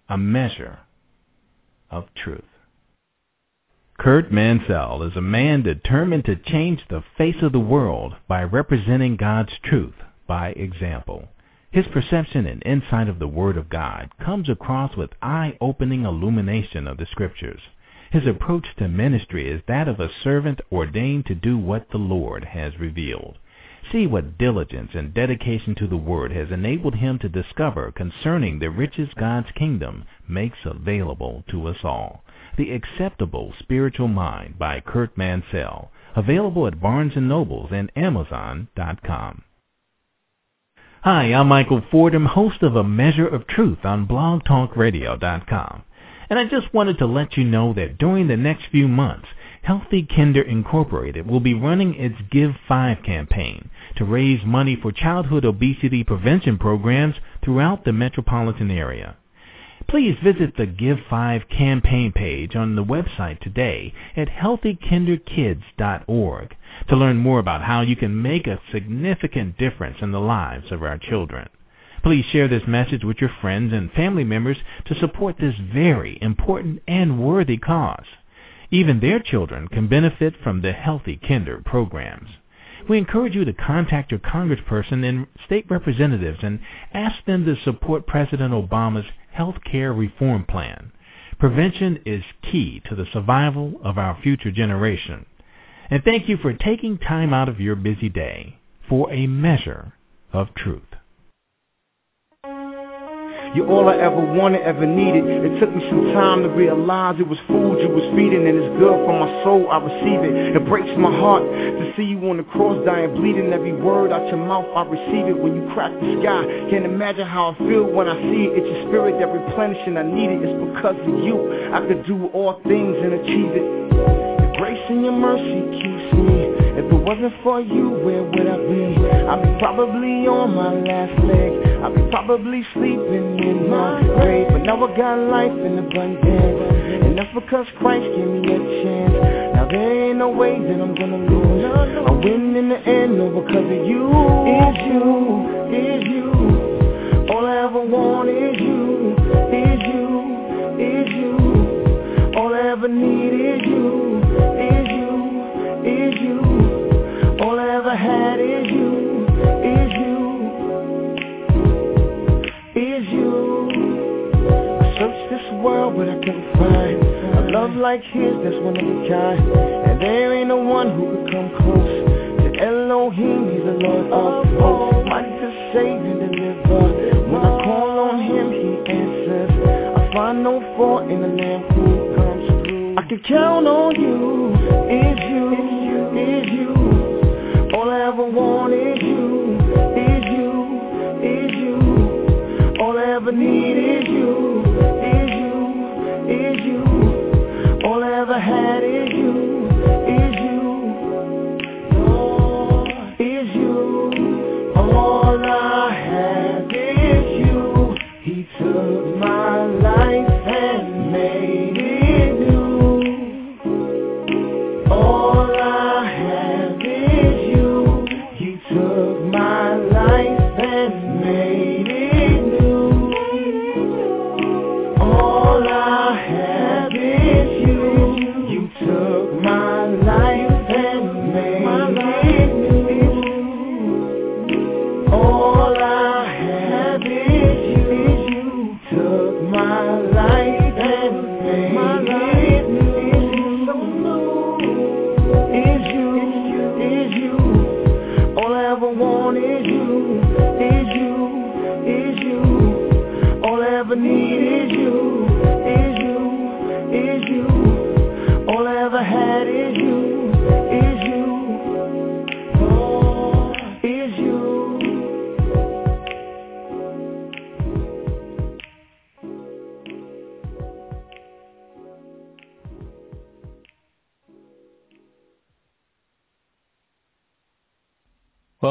a measure of truth. Kurt Mansell is a man determined to change the face of the world by representing God's truth by example. His perception and insight of the Word of God comes across with eye-opening illumination of the Scriptures. His approach to ministry is that of a servant ordained to do what the Lord has revealed. See what diligence and dedication to the Word has enabled him to discover concerning the riches God's kingdom makes available to us all. The Acceptable Spiritual Mind by Kurt Mansell, available at Barnes & Nobles and Amazon.com. Hi, I'm Michael Fordham, host of A Measure of Truth on blogtalkradio.com. And I just wanted to let you know that during the next few months, Healthy Kinder Incorporated will be running its Give 5 campaign to raise money for childhood obesity prevention programs throughout the metropolitan area. Please visit the Give 5 campaign page on the website today at healthykinderkids.org to learn more about how you can make a significant difference in the lives of our children. Please share this message with your friends and family members to support this very important and worthy cause. Even their children can benefit from the Healthy Kinder programs. We encourage you to contact your congressperson and state representatives and ask them to support President Obama's health care reform plan. Prevention is key to the survival of our future generation. And thank you for taking time out of your busy day for a measure of truth. You're all I ever wanted, ever needed. It took me some time to realize it was food you was feeding, and it's good for my soul. I receive it. It breaks my heart to see you on the cross, dying, bleeding. Every word out your mouth, I receive it. When you crack the sky, can't imagine how I feel when I see it. It's your spirit that replenishing. I need it. It's because of you. I could do all things and achieve it. Your grace and your mercy keeps me. If it wasn't for you, where would I be? I'd be probably on my last leg. I'd be probably sleeping in my grave. But now I got life in abundance. And that's because Christ gave me a chance. Now there ain't no way that I'm gonna lose. I win in the end, no, because of you. Is you, is you. All I ever want is you, is you, is you. All I ever need love like his that's one of a kind. And there ain't no one who could come close to Elohim. He's the Lord of hosts, mighty to save and deliver. When I call on him, he answers. I find no fault in the Lamb who comes through. I can count on you. Is you, is you. All I ever want is you, is you, is you. All I ever need is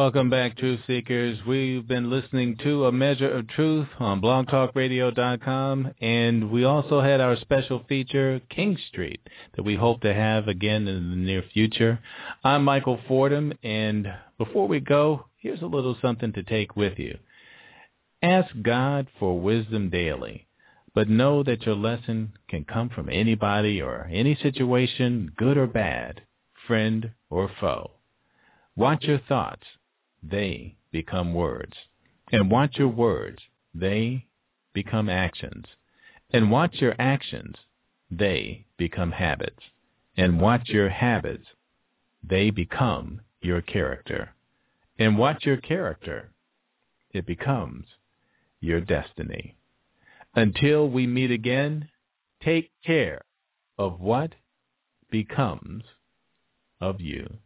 Welcome back, Truth Seekers. We've been listening to A Measure of Truth on blogtalkradio.com, and we also had our special feature, King Street, that we hope to have again in the near future. I'm Michael Fordham, and before we go, here's a little something to take with you. Ask God for wisdom daily, but know that your lesson can come from anybody or any situation, good or bad, friend or foe. Watch your thoughts. They become words. And watch your words. They become actions. And watch your actions. They become habits. And watch your habits. They become your character. And watch your character. It becomes your destiny. Until we meet again, take care of what becomes of you.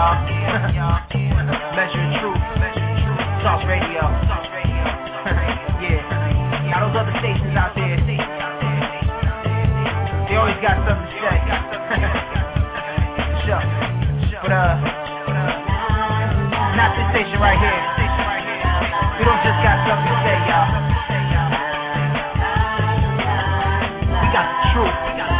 Y'all. Measure truth. Sauce Radio. yeah. Now those other stations out there, they always got something to say. sure. But uh, not this station right here. We don't just got something to say, y'all. We got the truth.